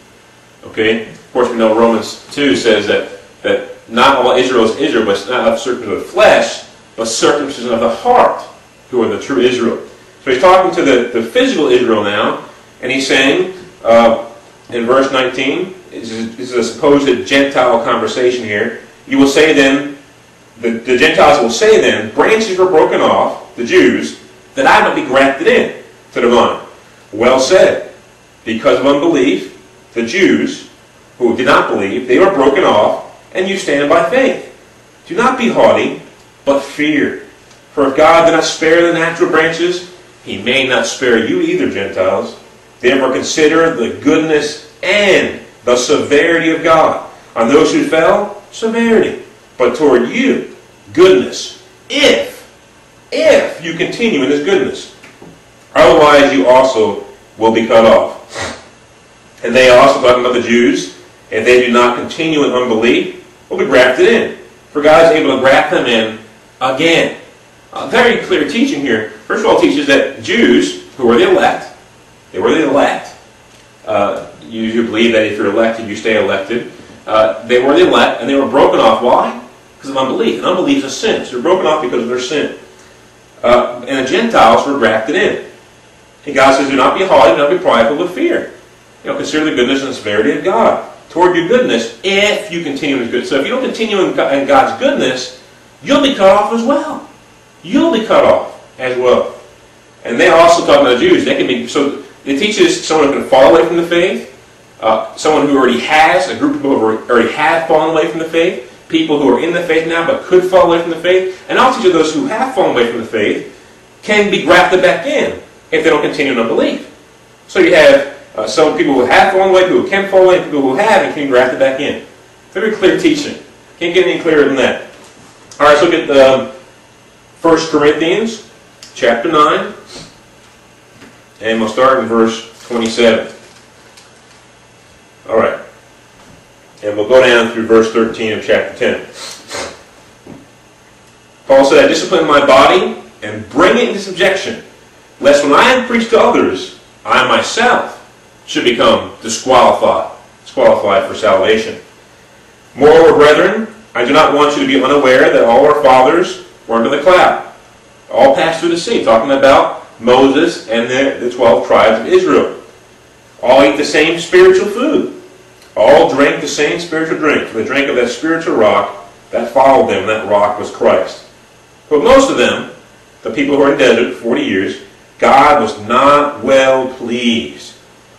Okay? Of course, we know Romans 2 says that, that not all Israel is Israel, but it's not of circumcision of the flesh, but circumcision of the heart, who are the true Israel. So he's talking to the, the physical Israel now, and he's saying uh, in verse 19, this is a supposed Gentile conversation here. You will say then, the, the Gentiles will say then, branches were broken off, the Jews, that I might be grafted in to the vine. Well said. Because of unbelief, the Jews, who did not believe, they were broken off, and you stand by faith. Do not be haughty, but fear. For if God did not spare the natural branches, he may not spare you either, Gentiles. Therefore consider the goodness and the severity of God. On those who fell, severity. But toward you, goodness. If, if you continue in His goodness. Otherwise you also will be cut off. And they also, talking about the Jews, if they do not continue in unbelief, will be grafted in. For God is able to graft them in again. A very clear teaching here. First of all, teaches that Jews, who were the elect, they were the elect. Uh, you, you believe that if you're elected, you stay elected. Uh, they were the elect, and they were broken off. Why? Because of unbelief. And unbelief is a sin. So they're broken off because of their sin. Uh, and the Gentiles were grafted in. And God says, do not be haughty, do not be prideful, but fear. You know, consider the goodness and severity of God. Toward your goodness, if you continue in His goodness. So if you don't continue in God's goodness, you'll be cut off as well you'll be cut off as well. And they're also talking about the Jews. They can be so it teaches someone who can fall away from the faith, uh, someone who already has a group of people who already have fallen away from the faith, people who are in the faith now but could fall away from the faith, and also teaches those who have fallen away from the faith can be grafted back in if they don't continue in unbelief. So you have uh, some people who have fallen away, people who can fall away, people who have and can be grafted back in. Very clear teaching. Can't get any clearer than that. All right, let's look at the 1 Corinthians chapter 9, and we'll start in verse 27. All right. And we'll go down through verse 13 of chapter 10. Paul said, I discipline my body and bring it into subjection, lest when I have preached to others, I myself should become disqualified, disqualified for salvation. Moreover, brethren, I do not want you to be unaware that all our fathers were under the cloud. All passed through the sea, talking about Moses and the, the 12 tribes of Israel. All ate the same spiritual food. All drank the same spiritual drink. They drank of that spiritual rock that followed them. That rock was Christ. But most of them, the people who were in the desert 40 years, God was not well pleased.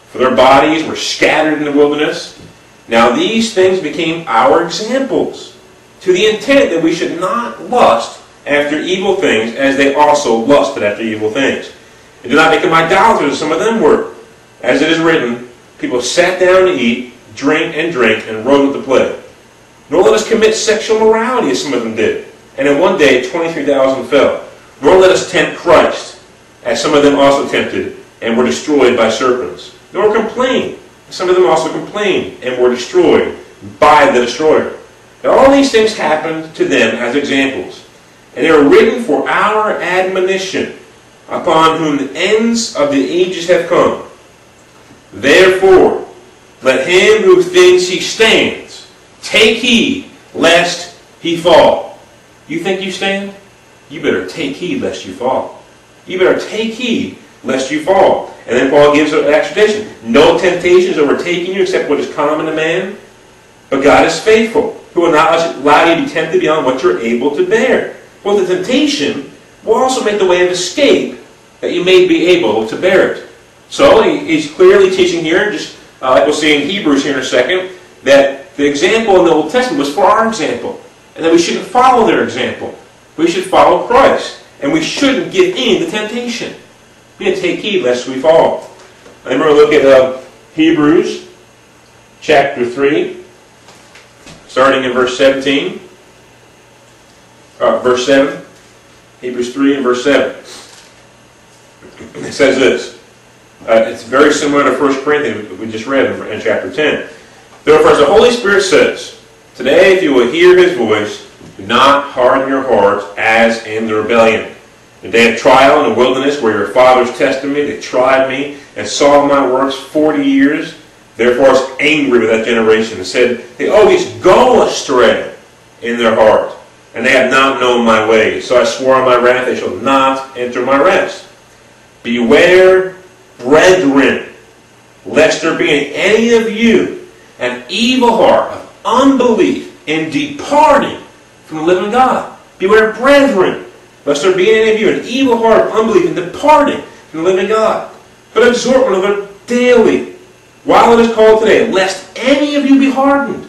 For their bodies were scattered in the wilderness. Now these things became our examples, to the intent that we should not lust after evil things as they also lusted after evil things. And do not become idolaters some of them were. As it is written, people sat down to eat, drink, and drink, and rode with the play. Nor let us commit sexual morality as some of them did. And in one day 23,000 fell. Nor let us tempt Christ, as some of them also tempted, and were destroyed by serpents. Nor complain, some of them also complained, and were destroyed by the destroyer. Now all these things happened to them as examples and they are written for our admonition, upon whom the ends of the ages have come. Therefore, let him who thinks he stands take heed lest he fall. You think you stand? You better take heed lest you fall. You better take heed lest you fall. And then Paul gives an exhortation. No temptation is overtaking you except what is common to man. But God is faithful, who will not allow you to be tempted beyond what you're able to bear. Well, the temptation will also make the way of escape that you may be able to bear it. So he's clearly teaching here, just uh, like we'll see in Hebrews here in a second, that the example in the Old Testament was for our example, and that we shouldn't follow their example. We should follow Christ, and we shouldn't give in to temptation. We take heed lest we fall. We're going to look at uh, Hebrews chapter 3, starting in verse 17 uh, verse 7. Hebrews 3 and verse 7. It says this Uh, it's very similar to 1 Corinthians we just read in chapter 10. Therefore, as the Holy Spirit says, Today, if you will hear his voice, do not harden your hearts as in the rebellion. The day of trial in the wilderness, where your fathers tested me, they tried me, and saw my works forty years. Therefore, I was angry with that generation and said, They always go astray in their heart, and they have not known my ways. So I swore in my wrath, they shall not enter my rest. Beware, brethren, lest there be in any of you an evil heart of unbelief in departing from the living God. Beware, brethren, lest there be in any of you an evil heart of unbelief in departing from the living God. But exhort one another daily, while it is called today, lest any of you be hardened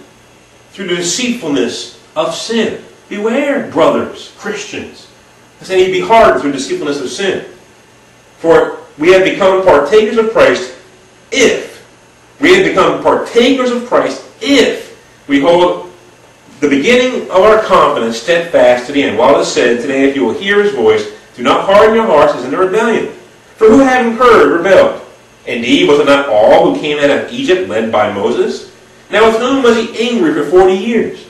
through the deceitfulness of sin. Beware, brothers, Christians, lest any be hardened through the deceitfulness of sin. For we have become partakers of Christ if we have become partakers of Christ if we hold the beginning of our confidence steadfast to the end. While it is said, Today, if you will hear his voice, do not harden your hearts as in the rebellion. For who having heard rebelled? Indeed, was it not all who came out of Egypt led by Moses? Now with whom was he angry for forty years?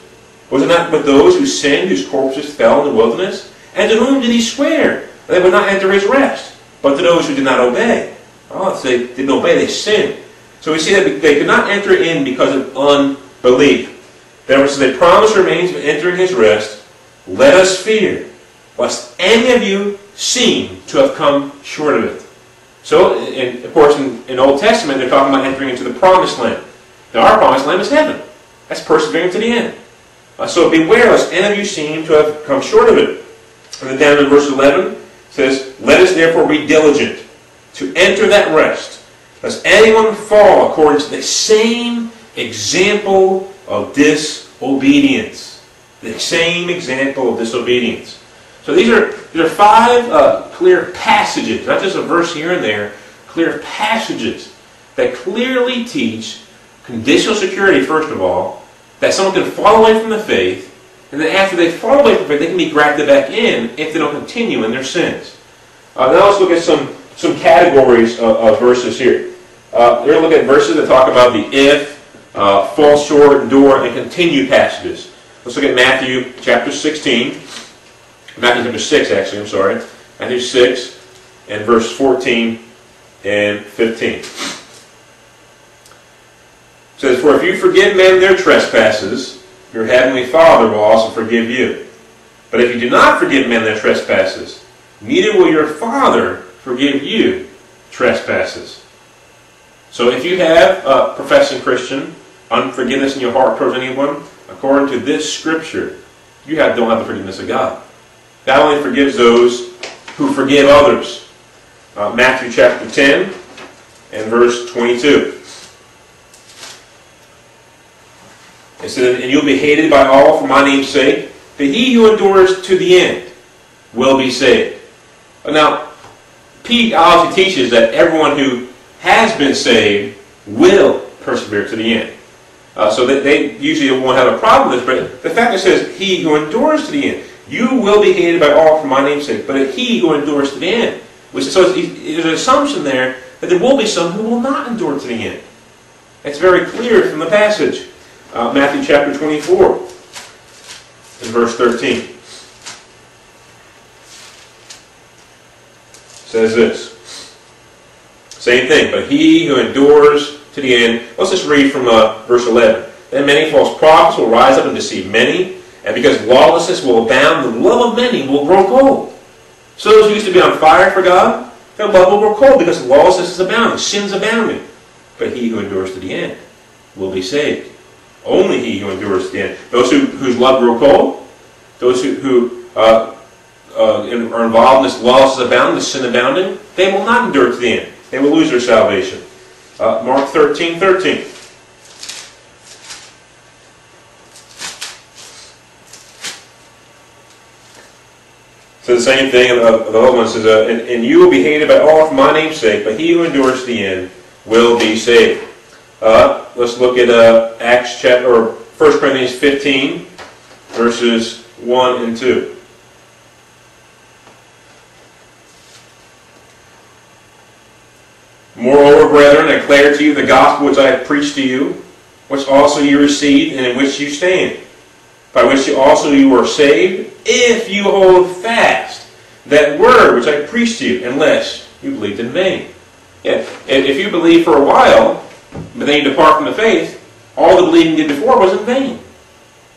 Was it not with those who sinned, whose corpses fell in the wilderness? And to whom did he swear that they would not enter his rest? But to those who did not obey. Ah, oh, if they didn't obey, they sinned. So we see that they could not enter in because of unbelief. Therefore, since a promise remains of entering his rest, let us fear, lest any of you seem to have come short of it. So, in, of course, in, in Old Testament, they're talking about entering into the promised land. Now, our promised land is heaven. That's persevering to the end. Uh, so beware lest any of you seem to have come short of it. And then down in verse 11, says, Let us therefore be diligent to enter that rest, lest anyone fall according to the same example of disobedience. The same example of disobedience. So these are, these are five uh, clear passages, not just a verse here and there, clear passages that clearly teach conditional security, first of all, that someone can fall away from the faith, and then after they fall away from faith, they can be grafted back in if they don't continue in their sins. Uh, now let's look at some, some categories of, of verses here. Uh, we're going to look at verses that talk about the if, uh, fall short, endure, and continue passages. Let's look at Matthew chapter 16. Matthew chapter 6, actually, I'm sorry. Matthew 6 and verse 14 and 15. It says, For if you forgive men their trespasses, your heavenly Father will also forgive you. But if you do not forgive men their trespasses, neither will your Father forgive you trespasses. So if you have a professing Christian, unforgiveness in your heart towards anyone, according to this scripture, you have, don't have the forgiveness of God. God only forgives those who forgive others. Uh, Matthew chapter 10 and verse 22. It says, And you'll be hated by all for my name's sake, but he who endures to the end will be saved. Now, Pete obviously teaches that everyone who has been saved will persevere to the end. Uh, so that they usually won't have a problem with this, but the fact that it says, He who endures to the end, you will be hated by all for my name's sake, but he who endures to the end. Which, so there's an assumption there that there will be some who will not endure to the end. It's very clear from the passage. Uh, Matthew chapter 24 and verse 13 says this. Same thing, but he who endures to the end. Let's just read from uh, verse 11. Then many false prophets will rise up and deceive many, and because lawlessness will abound, the love of many will grow cold. So those who used to be on fire for God, their love will grow cold because lawlessness is abounding, sin's abounding. But he who endures to the end will be saved. Only he who endures to the end. Those who, whose love grow cold, those who, who uh, uh, are involved in this lawlessness abounding, this sin abounding, they will not endure to the end. They will lose their salvation. Uh, Mark 13, 13. So the same thing of, the other one says, uh, and, and, you will be hated by all for my name's sake, but he who endures the end will be saved. Uh, let's look at uh, Acts chapter or 1 Corinthians 15, verses 1 and 2. Declare to you the gospel which I have preached to you, which also you received and in which you stand, by which you also you are saved, if you hold fast that word which I preached to you, unless you believed in vain. Yeah, if you believe for a while, but then you depart from the faith, all the believing you did before was in vain.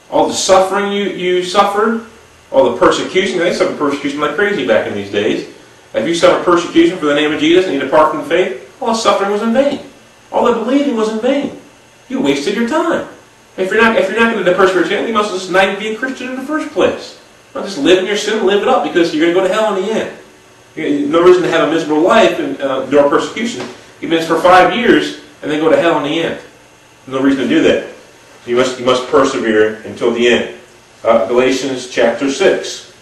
All the suffering you, you suffered, all the persecution, they suffered persecution like crazy back in these days. If you suffer persecution for the name of Jesus and you depart from the faith, all suffering was in vain. All the believing was in vain. You wasted your time. If you're not, if you're not going to persevere, you must just not be a Christian in the first place. Not just live in your sin, live it up, because you're going to go to hell in the end. No reason to have a miserable life and uh, endure persecution, even if it's for five years, and then go to hell in the end. No reason to do that. You must, you must persevere until the end. Uh, Galatians chapter 6.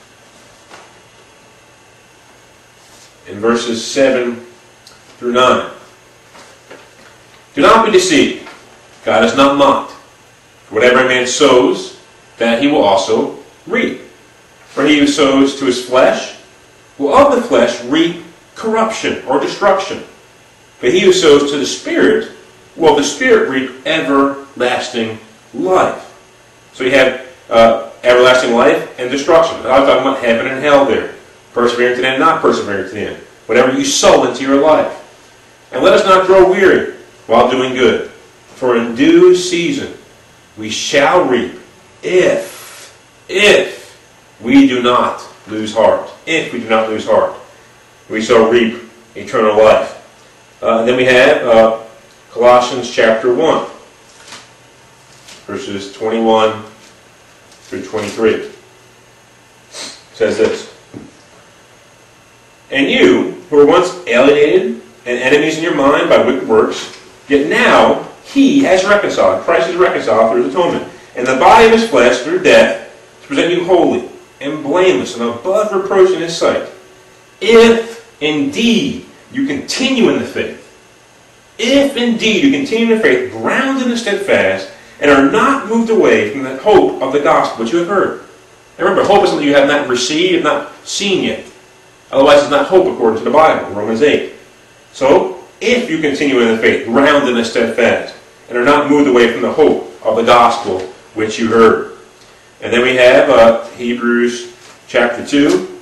In verses 7 through 9. Do not be deceived. God is not mocked. For whatever a man sows, that he will also reap. For he who sows to his flesh will of the flesh reap corruption or destruction. But he who sows to the Spirit will the Spirit reap everlasting life. So you have uh, everlasting life and destruction. I was talking about heaven and hell there. Persevering to the end, not persevering to the end. Whatever you sow into your life. And let us not grow weary while doing good. For in due season we shall reap if, if we do not lose heart. If we do not lose heart. We shall reap eternal life. Uh, then we have uh, Colossians chapter 1, verses 21 through 23. It says this And you, who were once alienated and enemies in your mind by wicked works, yet now he has reconciled, Christ has reconciled through his atonement, and the body of his flesh through death, to present you holy and blameless and above reproach in his sight. If indeed you continue in the faith, if indeed you continue in the faith, grounded and steadfast, and are not moved away from the hope of the gospel which you have heard. And remember, hope is something you have not received, not seen yet. Otherwise, it's not hope according to the Bible, Romans 8. So, if you continue in the faith, grounded and steadfast, and are not moved away from the hope of the gospel which you heard. And then we have uh, Hebrews chapter 2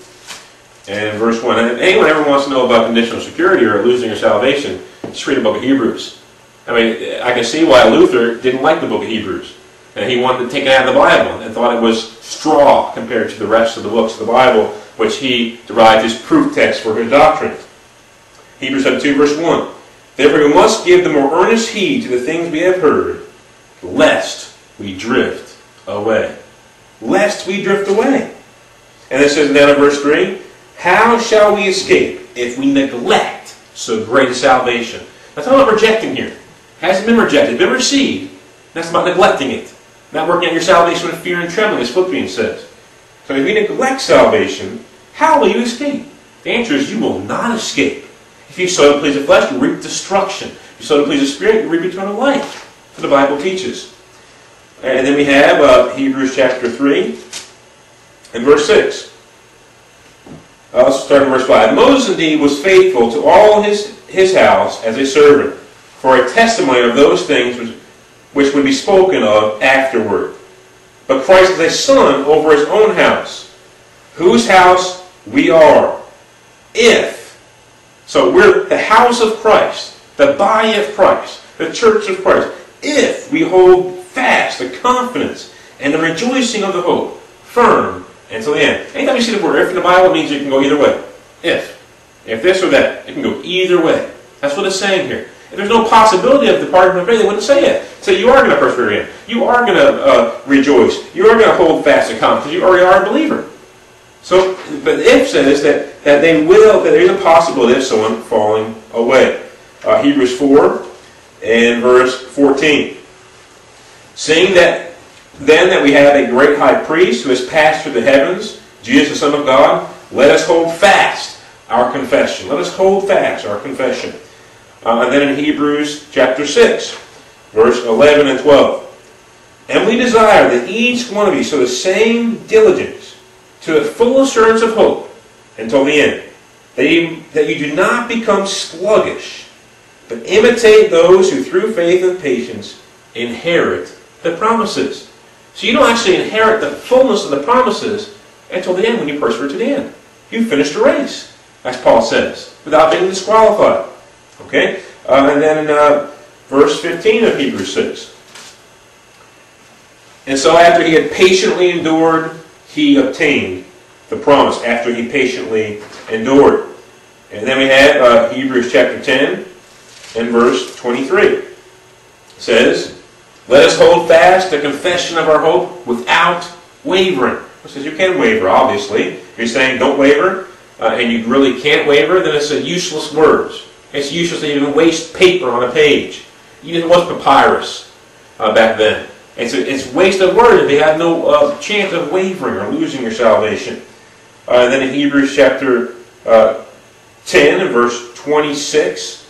and verse 1. And if anyone ever wants to know about conditional security or losing your salvation, just read the book of Hebrews. I mean, I can see why Luther didn't like the book of Hebrews. And he wanted to take it out of the Bible and thought it was straw compared to the rest of the books of the Bible, which he derived his proof text for his doctrine. Hebrews chapter 2, verse 1. Therefore we must give the more earnest heed to the things we have heard, lest we drift away. Lest we drift away. And it says down in verse 3, How shall we escape if we neglect so great a salvation? That's not about rejecting here. Hasn't been rejected, been received. That's about neglecting it. Not working out your salvation with fear and trembling, as Philippians says. So if you neglect salvation, how will you escape? The answer is you will not escape. If you sow to please the flesh, you reap destruction. If you sow to please the Spirit, you reap eternal life. For the Bible teaches. And then we have uh, Hebrews chapter 3 and verse 6. Uh, let's start in verse 5. Moses indeed was faithful to all his, his house as a servant, for a testimony of those things which, which would be spoken of afterward. But Christ is a son over his own house, whose house we are. If, so we're the house of Christ, the body of Christ, the church of Christ. If we hold fast the confidence and the rejoicing of the hope firm until the end. Anytime you see the word if in the Bible, it means you can go either way. If. If this or that. It can go either way. That's what it's saying here. If there's no possibility of departing from the faith, they wouldn't say it. Say you are going to persevere in. You are going to uh, rejoice. You are going to hold fast to confidence. You already are a believer. So, but if says that, that they will, that there's a possibility of someone falling away. Uh, Hebrews 4 and verse 14. Seeing that then that we have a great high priest who has passed through the heavens, Jesus the Son of God, let us hold fast our confession. Let us hold fast our confession. Uh, and then in Hebrews chapter 6, verse 11 and 12. And we desire that each one of you show the same diligence to a full assurance of hope until the end, that you, that you do not become sluggish, but imitate those who through faith and patience inherit the promises. So you don't actually inherit the fullness of the promises until the end when you persevere to the end. You finished the race, as Paul says, without being disqualified. Okay? Uh, and then in uh, verse 15 of Hebrews 6. And so after he had patiently endured, he obtained the promise after he patiently endured. And then we have uh, Hebrews chapter 10 and verse 23. It says, Let us hold fast the confession of our hope without wavering. It says you can waver, obviously. If you're saying don't waver, uh, and you really can't waver, then it's a useless words. It's useless to even waste paper on a page. Even was papyrus uh, back then. It's a, it's waste of words you have no uh, chance of wavering or losing your salvation. Uh, and then in Hebrews chapter uh, 10 and verse 26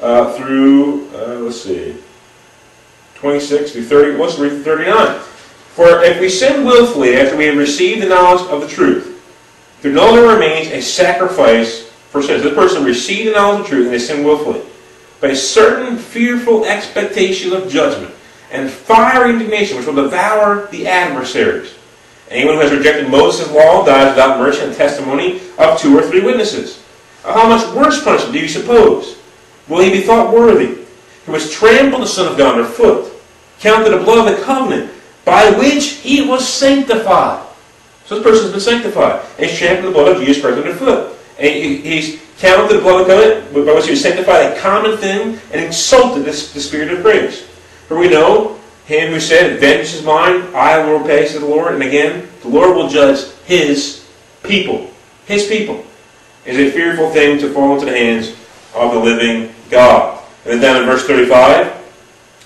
uh, through, uh, let's see, 26 through 30, let's read 39. For if we sin willfully after we have received the knowledge of the truth, there no longer remains a sacrifice for sins. This person received the knowledge of the truth and they sin willfully. But a certain fearful expectation of judgment and fiery indignation which will devour the adversaries. Anyone who has rejected Moses' law dies without mercy and testimony of two or three witnesses. How much worse punishment do you suppose? Will he be thought worthy? Who has trampled the Son of God underfoot, counted the blood of the covenant, by which he was sanctified. So this person has been sanctified. And he's trampled the blood of Jesus Christ underfoot. And he's counted the blood of the covenant by which he was sanctified, a common thing, and insulted the Spirit of grace. For we know him who said, Vengeance is mine, I will repay, says the Lord. And again, the Lord will judge his people. His people. It is a fearful thing to fall into the hands of the living God. And then down in verse 35,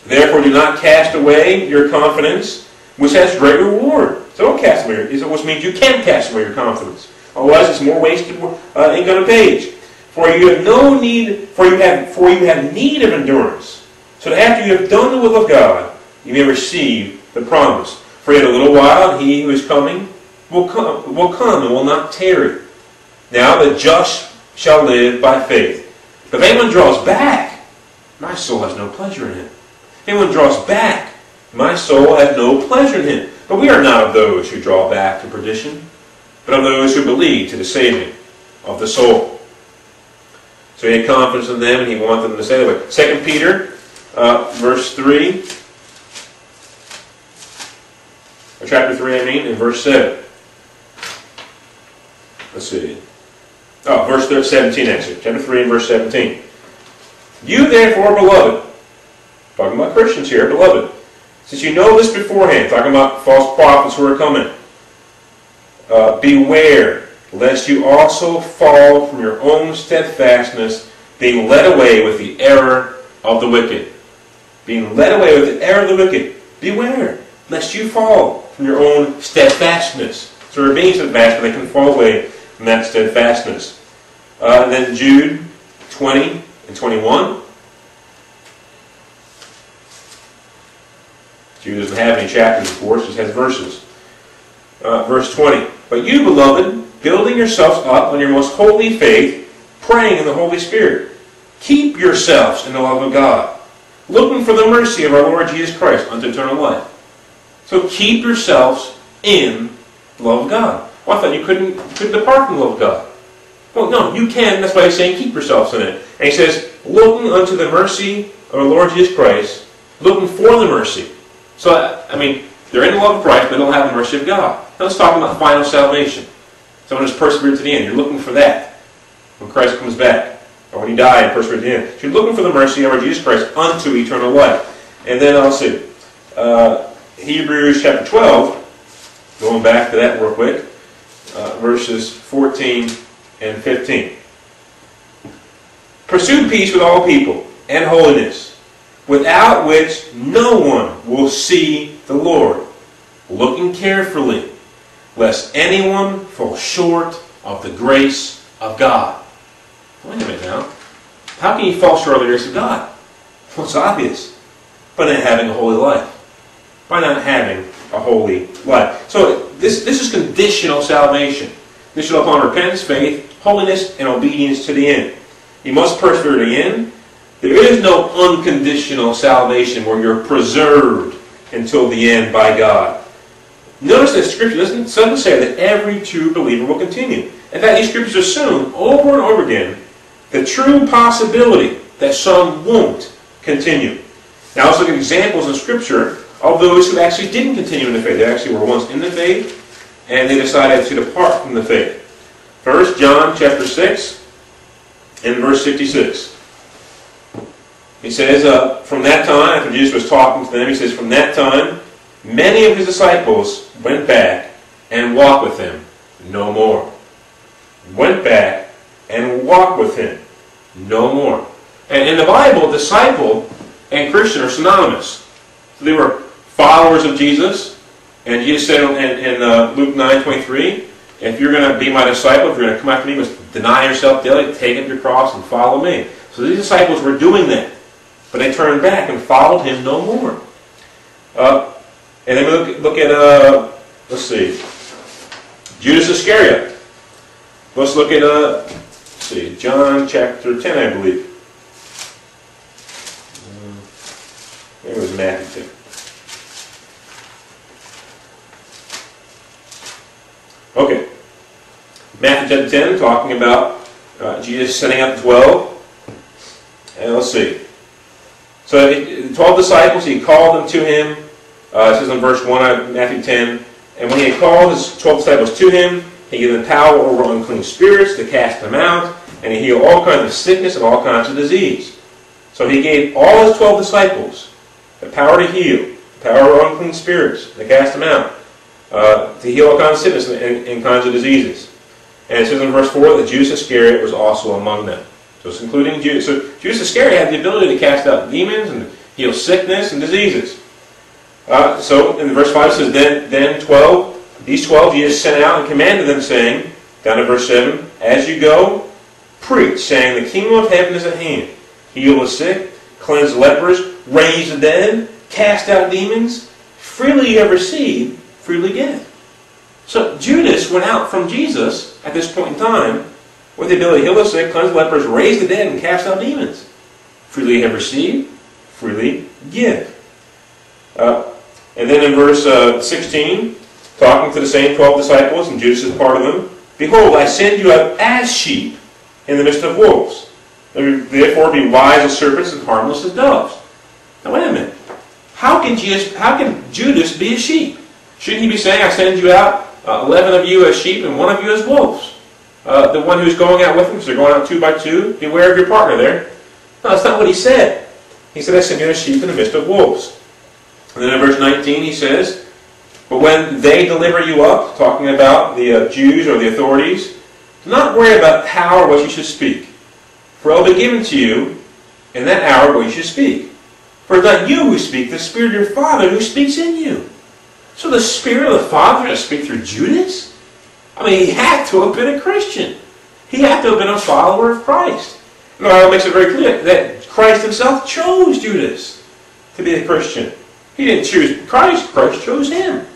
Therefore do not cast away your confidence, which has great reward. So don't cast away, your which means you can cast away your confidence. Otherwise it's more wasted uh, ink on a page. For you have no need, for you have, for you have need of endurance. So that after you have done the will of God, you may receive the promise. For in a little while, he who is coming will come, will come and will not tarry. Now the just shall live by faith. If anyone draws back, my soul has no pleasure in him. If anyone draws back, my soul has no pleasure in him. But we are not of those who draw back to perdition, but of those who believe to the saving of the soul. So he had confidence in them, and he wanted them to say that way. Second Peter, uh, verse three, or chapter three, I mean, in verse seven. Let's see. Oh, verse 17 actually. Chapter 3 and verse 17. You therefore, beloved, talking about Christians here, beloved, since you know this beforehand, talking about false prophets who are coming, uh, beware lest you also fall from your own steadfastness, being led away with the error of the wicked. Being led away with the error of the wicked. Beware lest you fall from your own steadfastness. So being steadfast, but they can fall away from that steadfastness. Uh, and then Jude 20 and 21. Jude doesn't have any chapters, of course, just has verses. Uh, verse 20. But you, beloved, building yourselves up on your most holy faith, praying in the Holy Spirit, keep yourselves in the love of God, looking for the mercy of our Lord Jesus Christ unto eternal life. So keep yourselves in the love of God. Well, I thought you couldn't, couldn't depart from the love of God. Well, no, you can. That's why he's saying keep yourselves in it. And he says, looking unto the mercy of our Lord Jesus Christ, looking for the mercy. So, I mean, they're in the love of Christ, but don't have the mercy of God. Now let's talk about final salvation. Someone who's persevered to the end. You're looking for that when Christ comes back. Or when he died the end. You're looking for the mercy of our Jesus Christ unto eternal life. And then I'll see. Uh, Hebrews chapter 12, going back to that real quick, uh, verses 14 and 15. Pursue peace with all people and holiness, without which no one will see the Lord. Looking carefully, lest anyone fall short of the grace of God. Wait a minute now. How can you fall short of the grace of God? Well, it's obvious. By not having a holy life. By not having a holy life. So this, this is conditional salvation. Conditional upon repentance, faith, holiness, and obedience to the end. You must persevere to the end, There is no unconditional salvation where you're preserved until the end by God. Notice that Scripture doesn't, doesn't say that every true believer will continue. In fact, these Scriptures assume over and over again the true possibility that some won't continue. Now let's look at examples in Scripture of those who actually didn't continue in the faith. They actually were once in the faith, and they decided to depart from the faith. First, John chapter 6 and verse 56. He says, uh, from that time, after Jesus was talking to them, he says, from that time, many of his disciples went back and walked with him no more. Went back and walk with him no more. And in the Bible, disciple and Christian are synonymous. So they were followers of Jesus, and Jesus said in, in uh, Luke 9 23, if you're going to be my disciple, if you're going to come after me, you must deny yourself daily, take up your cross, and follow me. So these disciples were doing that. But they turned back and followed him no more. Uh, and then we look, look at, uh, let's see, Judas Iscariot. Let's look at, uh, see, John chapter 10, I believe. It was Matthew 10. Okay. Matthew chapter 10, talking about uh, Jesus setting up the 12. And let's see. So the 12 disciples, he called them to him. Uh, it says in verse 1 of Matthew 10, And when he had called his 12 disciples to him, he gave them power over unclean spirits to cast them out, and he healed all kinds of sickness and all kinds of disease. So he gave all his 12 disciples the power to heal, the power over unclean spirits, to cast them out, uh, to heal all kinds of sickness and, and kinds of diseases. And it says in verse 4 that Judas Iscariot was also among them. So it's including Judas. So Judas Iscariot had the ability to cast out demons and heal sickness and diseases. Uh, so in verse 5 it says, then, then 12, these 12 Jesus sent out and commanded them, saying, down to verse 7, As you go, preach, saying, The kingdom of heaven is at hand. Heal the sick, cleanse the lepers, raise the dead, cast out demons. Freely you have received, freely give. So Judas went out from Jesus at this point in time with the ability to heal the sick, cleanse lepers, raise the dead, and cast out demons. Freely have received, freely give. Uh, and then in verse uh, 16, talking to the same 12 disciples, and Judas is part of them, Behold, I send you out as sheep in the midst of wolves. Therefore be wise as serpents and harmless as doves. Now wait a minute. How can, Jesus, how can Judas be a sheep? Shouldn't he be saying, I send you out, uh, 11 of you as sheep and one of you as wolves? uh, the one who's going out with them, because they're going out two by two, beware of your partner there. No, that's not what he said. He said, I send you as sheep in the midst of wolves. And then in verse 19 he says, But when they deliver you up, talking about the uh, Jews or the authorities, not worry about how or what you should speak. For it will be given to you in that hour what you should speak. For it's not you who speak, the Spirit of your Father who speaks in you. So the Spirit of the Father to speak through Judas? I mean, he had to have been a Christian. He had to have been a follower of Christ. The Bible makes it very clear that Christ himself chose Judas to be a Christian. He didn't choose Christ, Christ chose him.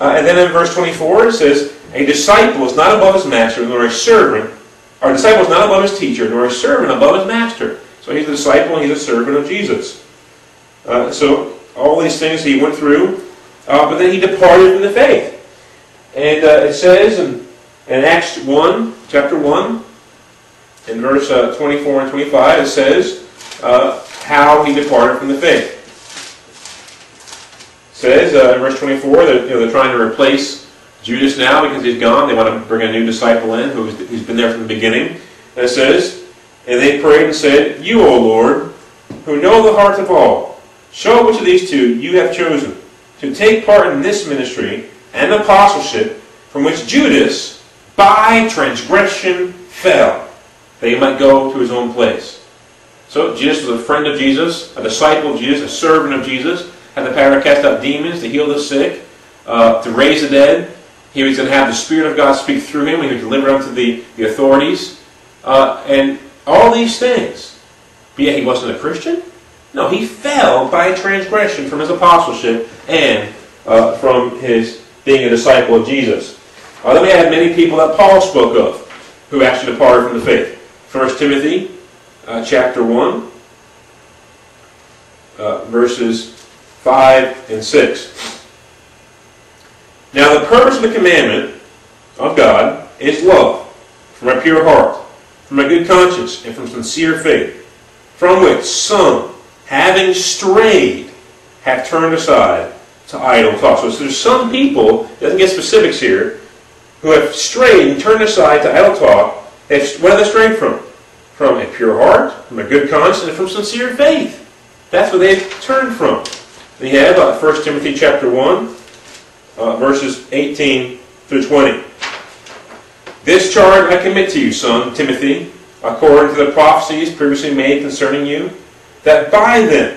Uh, and then in verse 24 it says, A disciple is not above his master, nor a servant, a disciple is not above his teacher, nor a servant above his master. So he's a disciple and he's a servant of Jesus. Uh, so all these things he went through, uh, but then he departed from the faith. And uh, it says in, in, Acts 1, chapter 1, in verse uh, 24 and 25, it says uh, how he departed from the faith. Says uh, in verse 24 that you know, they're trying to replace Judas now because he's gone. They want to bring a new disciple in who's, who's been there from the beginning. And it says, And they prayed and said, You, O Lord, who know the hearts of all, show which of these two you have chosen to take part in this ministry and apostleship from which Judas, by transgression, fell, that he might go to his own place. So Judas was a friend of Jesus, a disciple of Jesus, a servant of Jesus, had the power to cast out demons, to heal the sick, uh, to raise the dead. He was going to have the Spirit of God speak through him. He would deliver unto the, the authorities. Uh, and all these things. But yet he wasn't a Christian? No, he fell by transgression from his apostleship and uh, from his being a disciple of Jesus. Uh, then we had many people that Paul spoke of who actually departed from the faith. 1 Timothy uh, chapter 1 uh, verses 5 and 6. Now, the purpose of the commandment of God is love from a pure heart, from a good conscience, and from sincere faith, from which some, having strayed, have turned aside to idle talk. So there's some people, doesn't get specifics here, who have strayed and turned aside to idle talk. Where have they strayed from? From a pure heart, from a good conscience, and from sincere faith. That's where they've turned from. We have uh, 1 Timothy chapter 1, uh, verses 18 through 20. This charge I commit to you, son Timothy, according to the prophecies previously made concerning you, that by them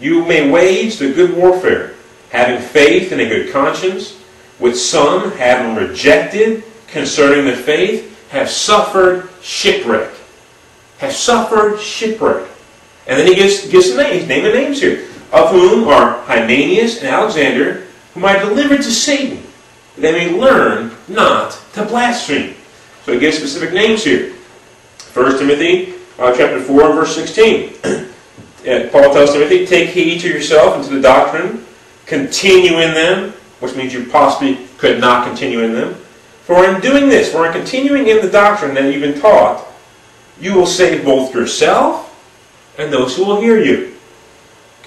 you may wage the good warfare, having faith and a good conscience, which some, having rejected concerning the faith, have suffered shipwreck. Have suffered shipwreck. And then he gives, gives names, name the names here, of whom are Hymenaeus and Alexander, whom I delivered to Satan, that they may learn not to blaspheme. So he gives specific names here. 1 Timothy uh, chapter 4 verse 16. and Paul tells Timothy, take heed to yourself and to the doctrine, continue in them, which means you possibly could not continue in them. For in doing this, for in continuing in the doctrine that you've been taught, you will save both yourself and those who will hear you.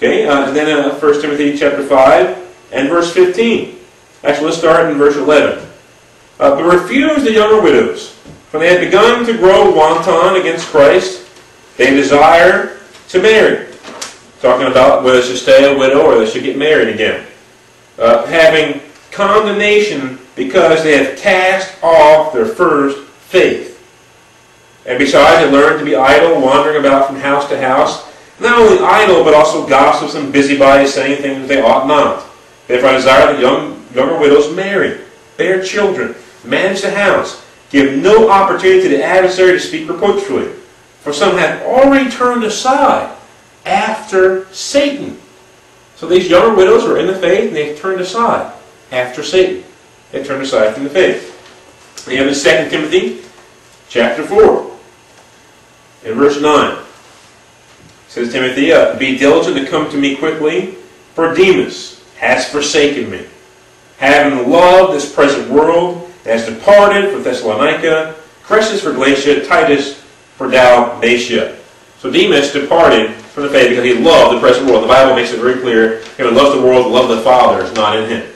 Okay, uh, and then uh, 1 Timothy chapter 5 and verse 15. Actually, let's start in verse 11. Uh, but refuse the younger widows, for they have begun to grow wanton against Christ. They desire to marry. Talking about whether they should stay a widow or they should get married again. Uh, having condemnation because they have cast off their first faith. And besides, they learn to be idle, wandering about from house to house. Not only idle, but also gossips and busybodies, saying things they ought not. Therefore, I desire that young, younger widows marry, bear children, manage the house, give no opportunity to the adversary to speak reproachfully. For some have already turned aside after Satan. So these younger widows are in the faith and they've turned aside after Satan. They turned aside from the faith. We have in 2 Timothy chapter 4. In verse 9, says Timothy, uh, Be diligent to come to me quickly, for Demas has forsaken me, having loved this present world, and has departed for Thessalonica, Crescens for Galatia, Titus for Dalmatia. So Demas departed from the faith because he loved the present world. The Bible makes it very clear. He loves the world, the love of the Father is not in him.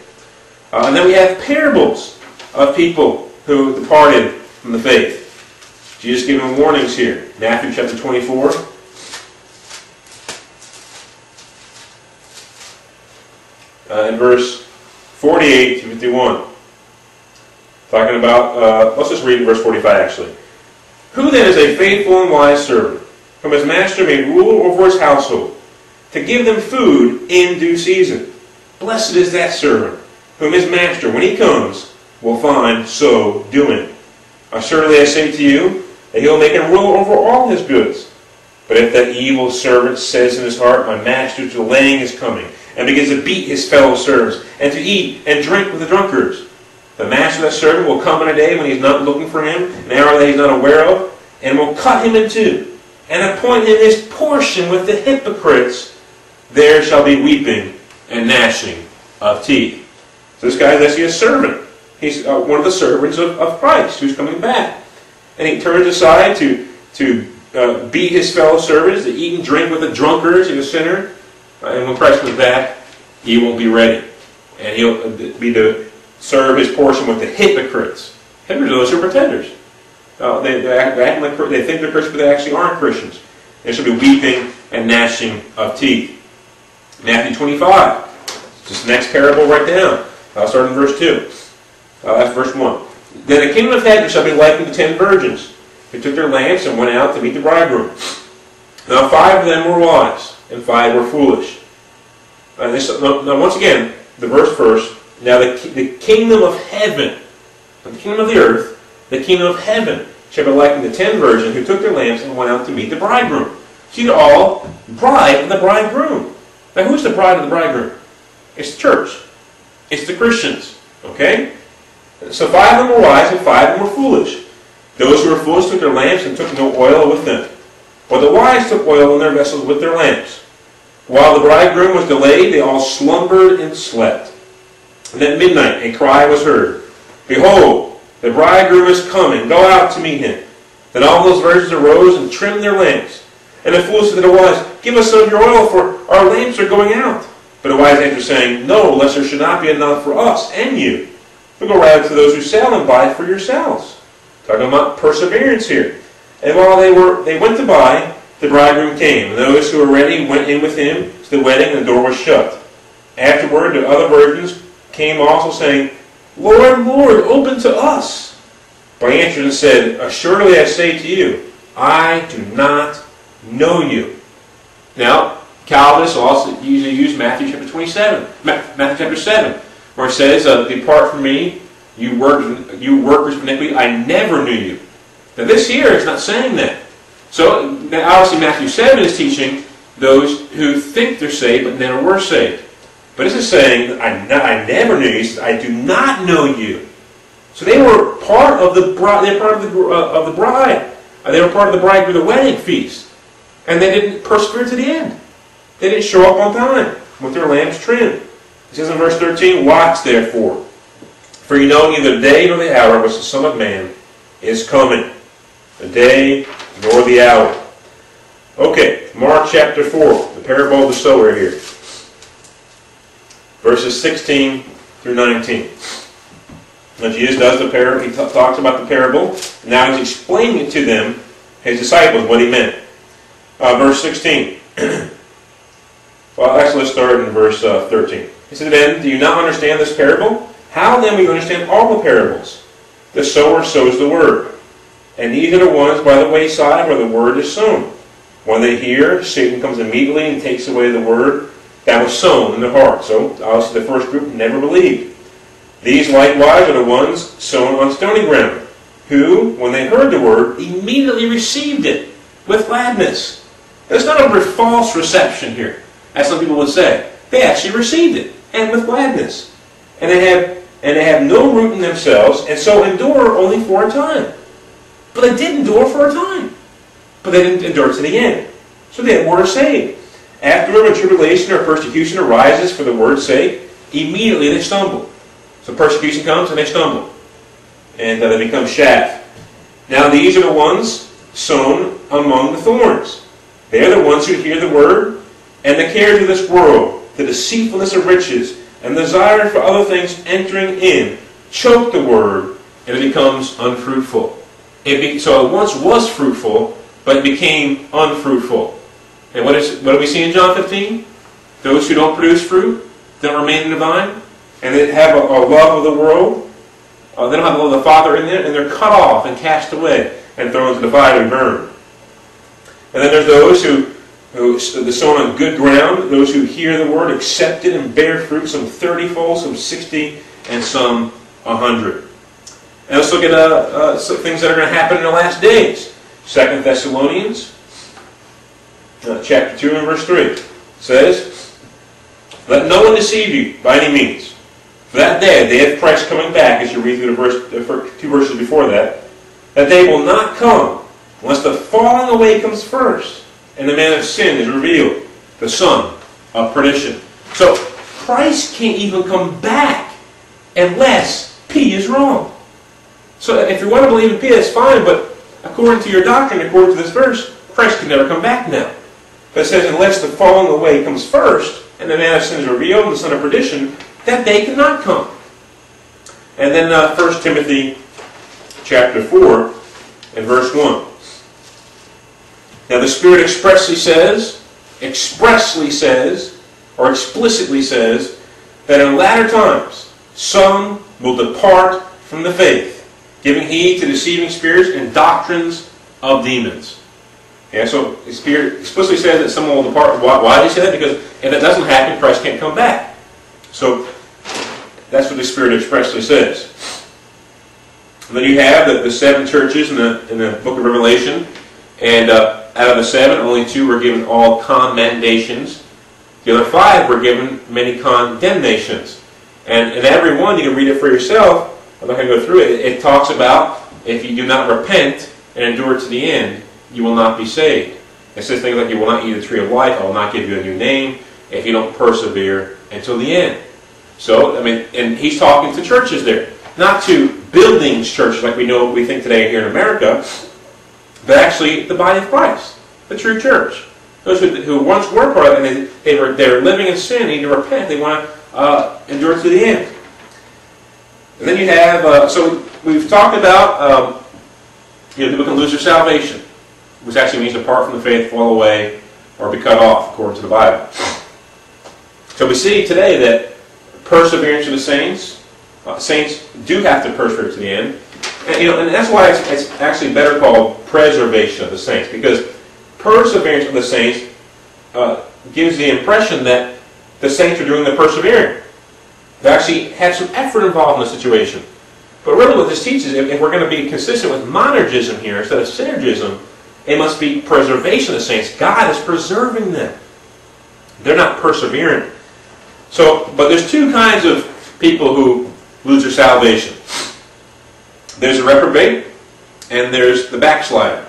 Uh, and then we have parables of people who departed from the faith. Jesus them warnings here. Matthew chapter 24. Uh, in verse 48 to 51. Talking about, uh, let's just read verse 45 actually. Who then is a faithful and wise servant, whom his master may rule over his household, to give them food in due season? Blessed is that servant, whom his master, when he comes, will find so doing. Assuredly I say to you, that he will make him rule over all his goods. But if that evil servant says in his heart, My master's delaying is coming, and begins to beat his fellow servants, and to eat and drink with the drunkards, the master of that servant will come in a day when he's not looking for him, an hour that he's not aware of, and will cut him in two, and appoint him his portion with the hypocrites. There shall be weeping and gnashing of teeth. So this guy is actually a servant. He's uh, one of the servants of, of Christ who's coming back and he turns aside to, to uh, beat his fellow servants, to eat and drink with the drunkards and the sinner. Uh, and when Christ comes back, he won't be ready. And he'll uh, be to serve his portion with the hypocrites. Hypocrites are those who are pretenders. Uh, they, they, act, they, like, they think they're Christians, but they actually aren't Christians. There should be weeping and gnashing of teeth. Matthew 25. Just next parable right down. I'll start in verse 2. Uh, that's verse 1. Then the kingdom of heaven shall be likened to ten virgins, who took their lamps and went out to meet the bridegroom. Now five of them were wise, and five were foolish. Uh, this, now, now, once again, the verse first. Now the, the kingdom of heaven, the kingdom of the earth, the kingdom of heaven shall be likened to ten virgins who took their lamps and went out to meet the bridegroom. See, they're all bride of the bridegroom. Now, who's the bride of the bridegroom? It's the church. It's the Christians. Okay? So five of them were wise and five of them were foolish. Those who were foolish took their lamps and took no oil with them. But the wise took oil in their vessels with their lamps. While the bridegroom was delayed, they all slumbered and slept. And at midnight a cry was heard Behold, the bridegroom is coming, go out to meet him. Then all those virgins arose and trimmed their lamps. And the fools said to the wise, Give us some of your oil, for our lamps are going out. But the wise answered, saying, No, lest there should not be enough for us and you. But go rather to those who sell and buy for yourselves. Talking about perseverance here. And while they were they went to buy, the bridegroom came. And those who were ready went in with him to the wedding, and the door was shut. Afterward, the other virgins came also, saying, Lord, Lord, open to us. But he answered and said, Assuredly I say to you, I do not know you. Now, Calvinists also usually use Matthew chapter 27, Matthew chapter 7, where it says, uh, Depart from me, you, work, you workers of iniquity, I never knew you. Now this here is not saying that. So, obviously Matthew 7 is teaching those who think they're saved but never were saved. But this is saying, I, I never knew you. I do not know you. So they were part of the bride. They were part of the, uh, of the bride. Uh, they were part of the bride for the wedding feast. And they didn't persevere to the end. They didn't show up on time with their lamps trimmed. It says in verse 13, Watch therefore, for you know neither the day nor the hour which the Son of Man is coming. The day nor the hour. Okay, Mark chapter 4, the parable of the sower here verses 16 through 19. Now Jesus does the parable, he t- talks about the parable. And now he's explaining it to them, his disciples, what he meant. Uh, verse 16. well, actually, let's start in verse uh, 13. He said, Then, do you not understand this parable? How then will you understand all the parables? The sower sows the word. And these are the ones by the wayside where the word is sown. When they hear, Satan comes immediately and takes away the word that was sown in their heart. So obviously the first group never believed. These likewise are the ones sown on stony ground, who, when they heard the word, immediately received it with gladness. There's not a false reception here, as some people would say. They actually received it, and with gladness. And they have and they have no root in themselves, and so endure only for a time. But they did endure for a time. But they didn't endure to the end. So they were saved. Afterward, when tribulation or persecution arises for the word's sake, immediately they stumble. So persecution comes and they stumble. And uh, they become chaff. Now these are the ones sown among the thorns. They are the ones who hear the word, and the cares of this world, the deceitfulness of riches, and the desire for other things entering in, choke the word, and it becomes unfruitful. It be, so it once was fruitful, but became unfruitful. And what, is, what do we see in John 15? Those who don't produce fruit, don't remain in the vine, and they have a, a love of the world, uh, they don't have the love of the Father in them, and they're cut off and cast away and thrown into the fire and burned. And then there's those who, who the sown on good ground, those who hear the word, accept it, and bear fruit, some 30 fold, some 60, and some 100. And let's look at uh, uh, things that are going to happen in the last days. Second Thessalonians uh, chapter 2 and verse 3 says, Let no one deceive you by any means. For that day, the day of Christ coming back, as you read through the, verse, the two verses before that, that day will not come unless the falling away comes first, and the man of sin is revealed, the son of perdition. So Christ can't even come back unless P is wrong. So if you want to believe in P, that's fine, but according to your doctrine, according to this verse, Christ can never come back now. But it says, unless the falling away comes first, and the man of sin is revealed, and the son of perdition, that day cannot come. And then uh, 1 Timothy chapter 4 and verse 1. Now the Spirit expressly says, expressly says, or explicitly says, that in latter times some will depart from the faith, giving heed to deceiving spirits and doctrines of demons. And so the Spirit explicitly says that someone will depart. Why, why did he say that? Because if that doesn't happen, Christ can't come back. So that's what the Spirit expressly says. And then you have the, the seven churches in the, in the book of Revelation. And uh, out of the seven, only two were given all commendations. The other five were given many condemnations. And in every one, you can read it for yourself. I'm not going to go through it. It talks about if you do not repent and endure to the end, you will not be saved. It says things like, You will not eat the tree of life, I will not give you a new name if you don't persevere until the end. So, I mean, and he's talking to churches there. Not to buildings churches like we know we think today here in America, but actually the body of Christ, the true church. Those who, who once were part of it, and they, they were they're living in sin, They need to repent. They want to uh, endure to the end. And then you have uh, so we've talked about um, you know people can lose their salvation, which actually means depart from the faith, fall away, or be cut off according to the Bible. So we see today that perseverance of the saints, uh, saints do have to persevere to the end, and you know, and that's why it's, it's actually better called preservation of the saints because perseverance of the saints uh, gives the impression that the saints are doing the persevering. They actually had some effort involved in the situation. But really what this teaches, if, we're going to be consistent with monergism here instead of synergism, it must be preservation of the saints. God is preserving them. They're not persevering. So, but there's two kinds of people who lose their salvation. There's a reprobate, and there's the backslider.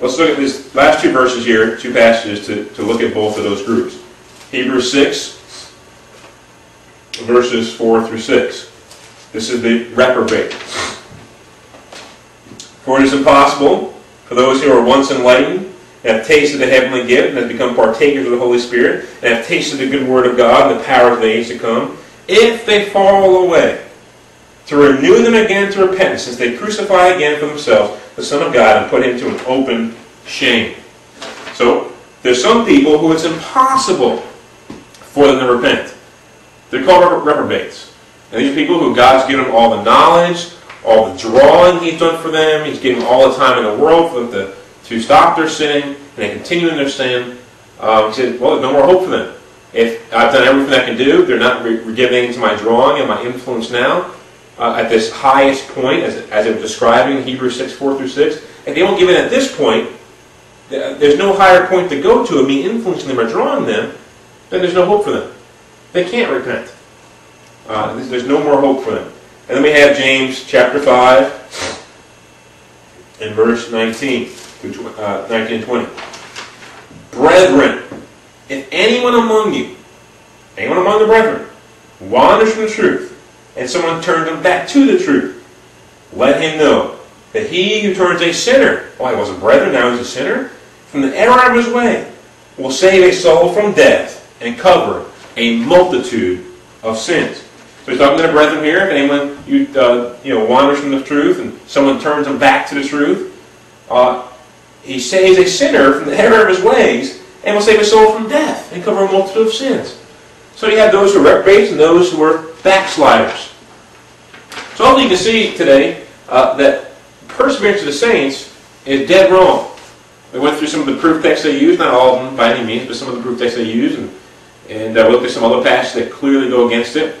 Let's look at these last two verses here, two passages, to, to look at both of those groups. Hebrews 6, verses 4 through 6. This is the reprobate. For it is impossible for those who are once enlightened, and have tasted the heavenly gift, and have become partakers of the Holy Spirit, and have tasted the good word of God and the power of the age to come, if they fall away, to renew them again to repentance, since they crucify again for themselves the Son of God and put him to an open shame. So, there's some people who it's impossible for them to repent. They're called reprobates. And these people who God's given them all the knowledge, all the drawing He's done for them. He's given them all the time in the world for them to, to stop their sinning, and they continue in their sin. Um, he said, well, there's no more hope for them. If I've done everything I can do, they're not re- giving to my drawing and my influence now. Uh, at this highest point, as, as it was describing in Hebrews 6, 4 through 6, if they don't give in at this point, there's no higher point to go to of me influencing them or drawing them, then there's no hope for them. They can't repent. Uh, there's no more hope for them. And then we have James chapter 5 and verse 19 to uh, 19 and 20. Brethren, if anyone among you, anyone among the brethren, wanders from the truth, and someone turns him back to the truth, let him know that he who turns a sinner, oh, he was a brethren, now he's a sinner, from the error of his way, will save a soul from death and cover a multitude of sins. So he's talking to the brethren here. If anyone you, uh, you know wanders from the truth and someone turns them back to the truth, uh, he saves a sinner from the error of his ways and will save a soul from death and cover a multitude of sins. So you have those who are reprobates and those who are backsliders. So hopefully you can see today uh, that perseverance of the saints is dead wrong. We went through some of the proof texts they use, not all of them by any means, but some of the proof texts they use, and, and uh, we looked at some other passages that clearly go against it.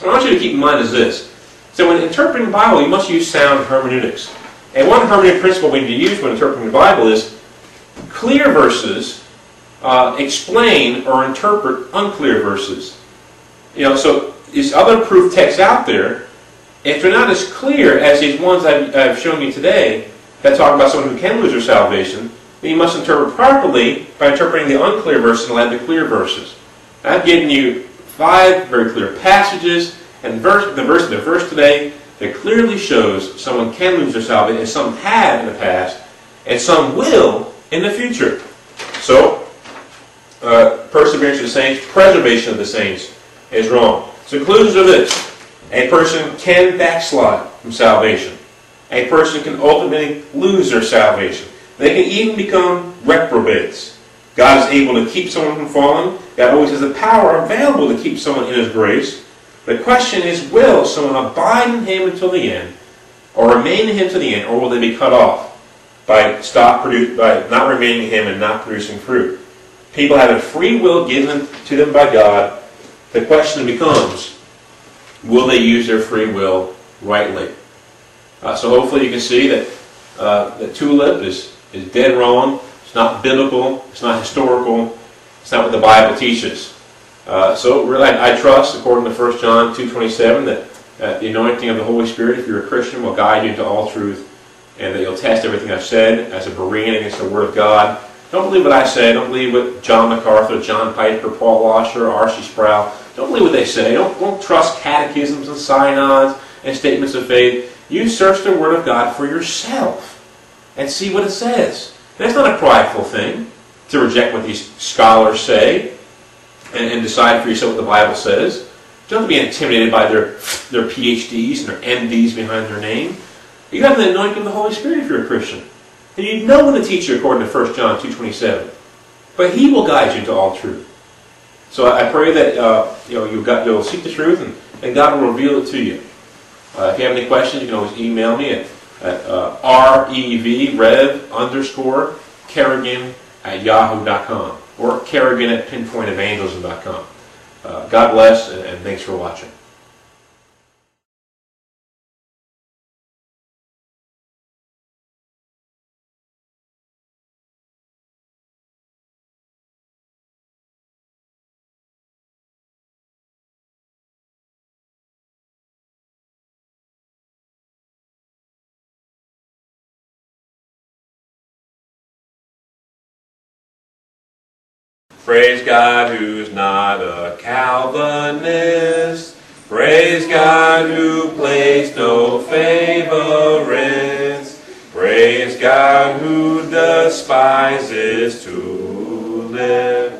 What I want you to keep in mind is this. So when interpreting the Bible, you must use sound hermeneutics. And one hermeneutic principle we need to use when interpreting the Bible is clear verses uh, explain or interpret unclear verses. You know, so these other proof texts out there, if they're not as clear as these ones I've, I've shown you today, that talk about someone who can lose their salvation, you must interpret properly by interpreting the unclear verses and add the clear verses. I've given you five very clear passages, and verse, the verse the verse today that clearly shows someone can lose their salvation, and some have in the past, and some will in the future. So, uh, perseverance of the saints, preservation of the saints is wrong. So, conclusions are this: a person can backslide from salvation. A person can ultimately lose their salvation. They can even become reprobates. God is able to keep someone from falling. God always has the power available to keep someone in His grace. The question is, will someone abide in Him until the end, or remain in Him to the end, or will they be cut off by stop produce, by not remaining in Him and not producing fruit? People have a free will given to them by God. The question becomes, will they use their free will rightly? Uh, so hopefully you can see that uh, the tulip is, is dead wrong. It's not biblical. It's not historical. It's not what the Bible teaches. Uh, so really, I, trust, according to 1 John 2.27, that uh, the anointing of the Holy Spirit, if you're a Christian, will guide you into all truth, and that you'll test everything I've said as a Berean against the Word of God, Don't believe what I say. Don't believe what John MacArthur, John Piper, Paul Washer, R.C. Sproul. Don't believe what they say. Don't, don't trust catechisms and synods and statements of faith. You search the Word of God for yourself and see what it says. That's not a prideful thing to reject what these scholars say and, and decide for yourself what the Bible says. Don't to be intimidated by their, their PhDs and their MDs behind their name. You have the anointing of the Holy Spirit if you're a Christian. And you know when to teach you according to 1 John 2.27. But He will guide you into all truth. So I pray that uh, you know you got you'll seek the truth and, and God will reveal it to you. Uh, if you have any questions, you can always email me at, at uh, rev rev underscore kerrigan at yahoo.com or kerrigan at pinpointevangelism.com. Uh, God bless and, and thanks for watching. Praise God who's not a Calvinist. Praise God who placed no favorites. Praise God who despises to live.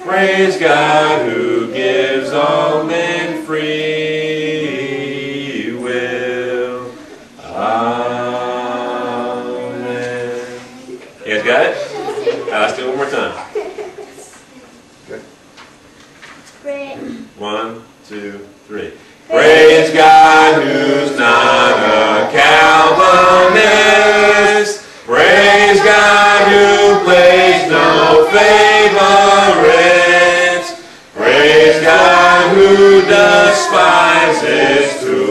Praise God who gives all men free Praise God who's not a Calvinist. Praise God who plays no favorites. Praise God who despises truth.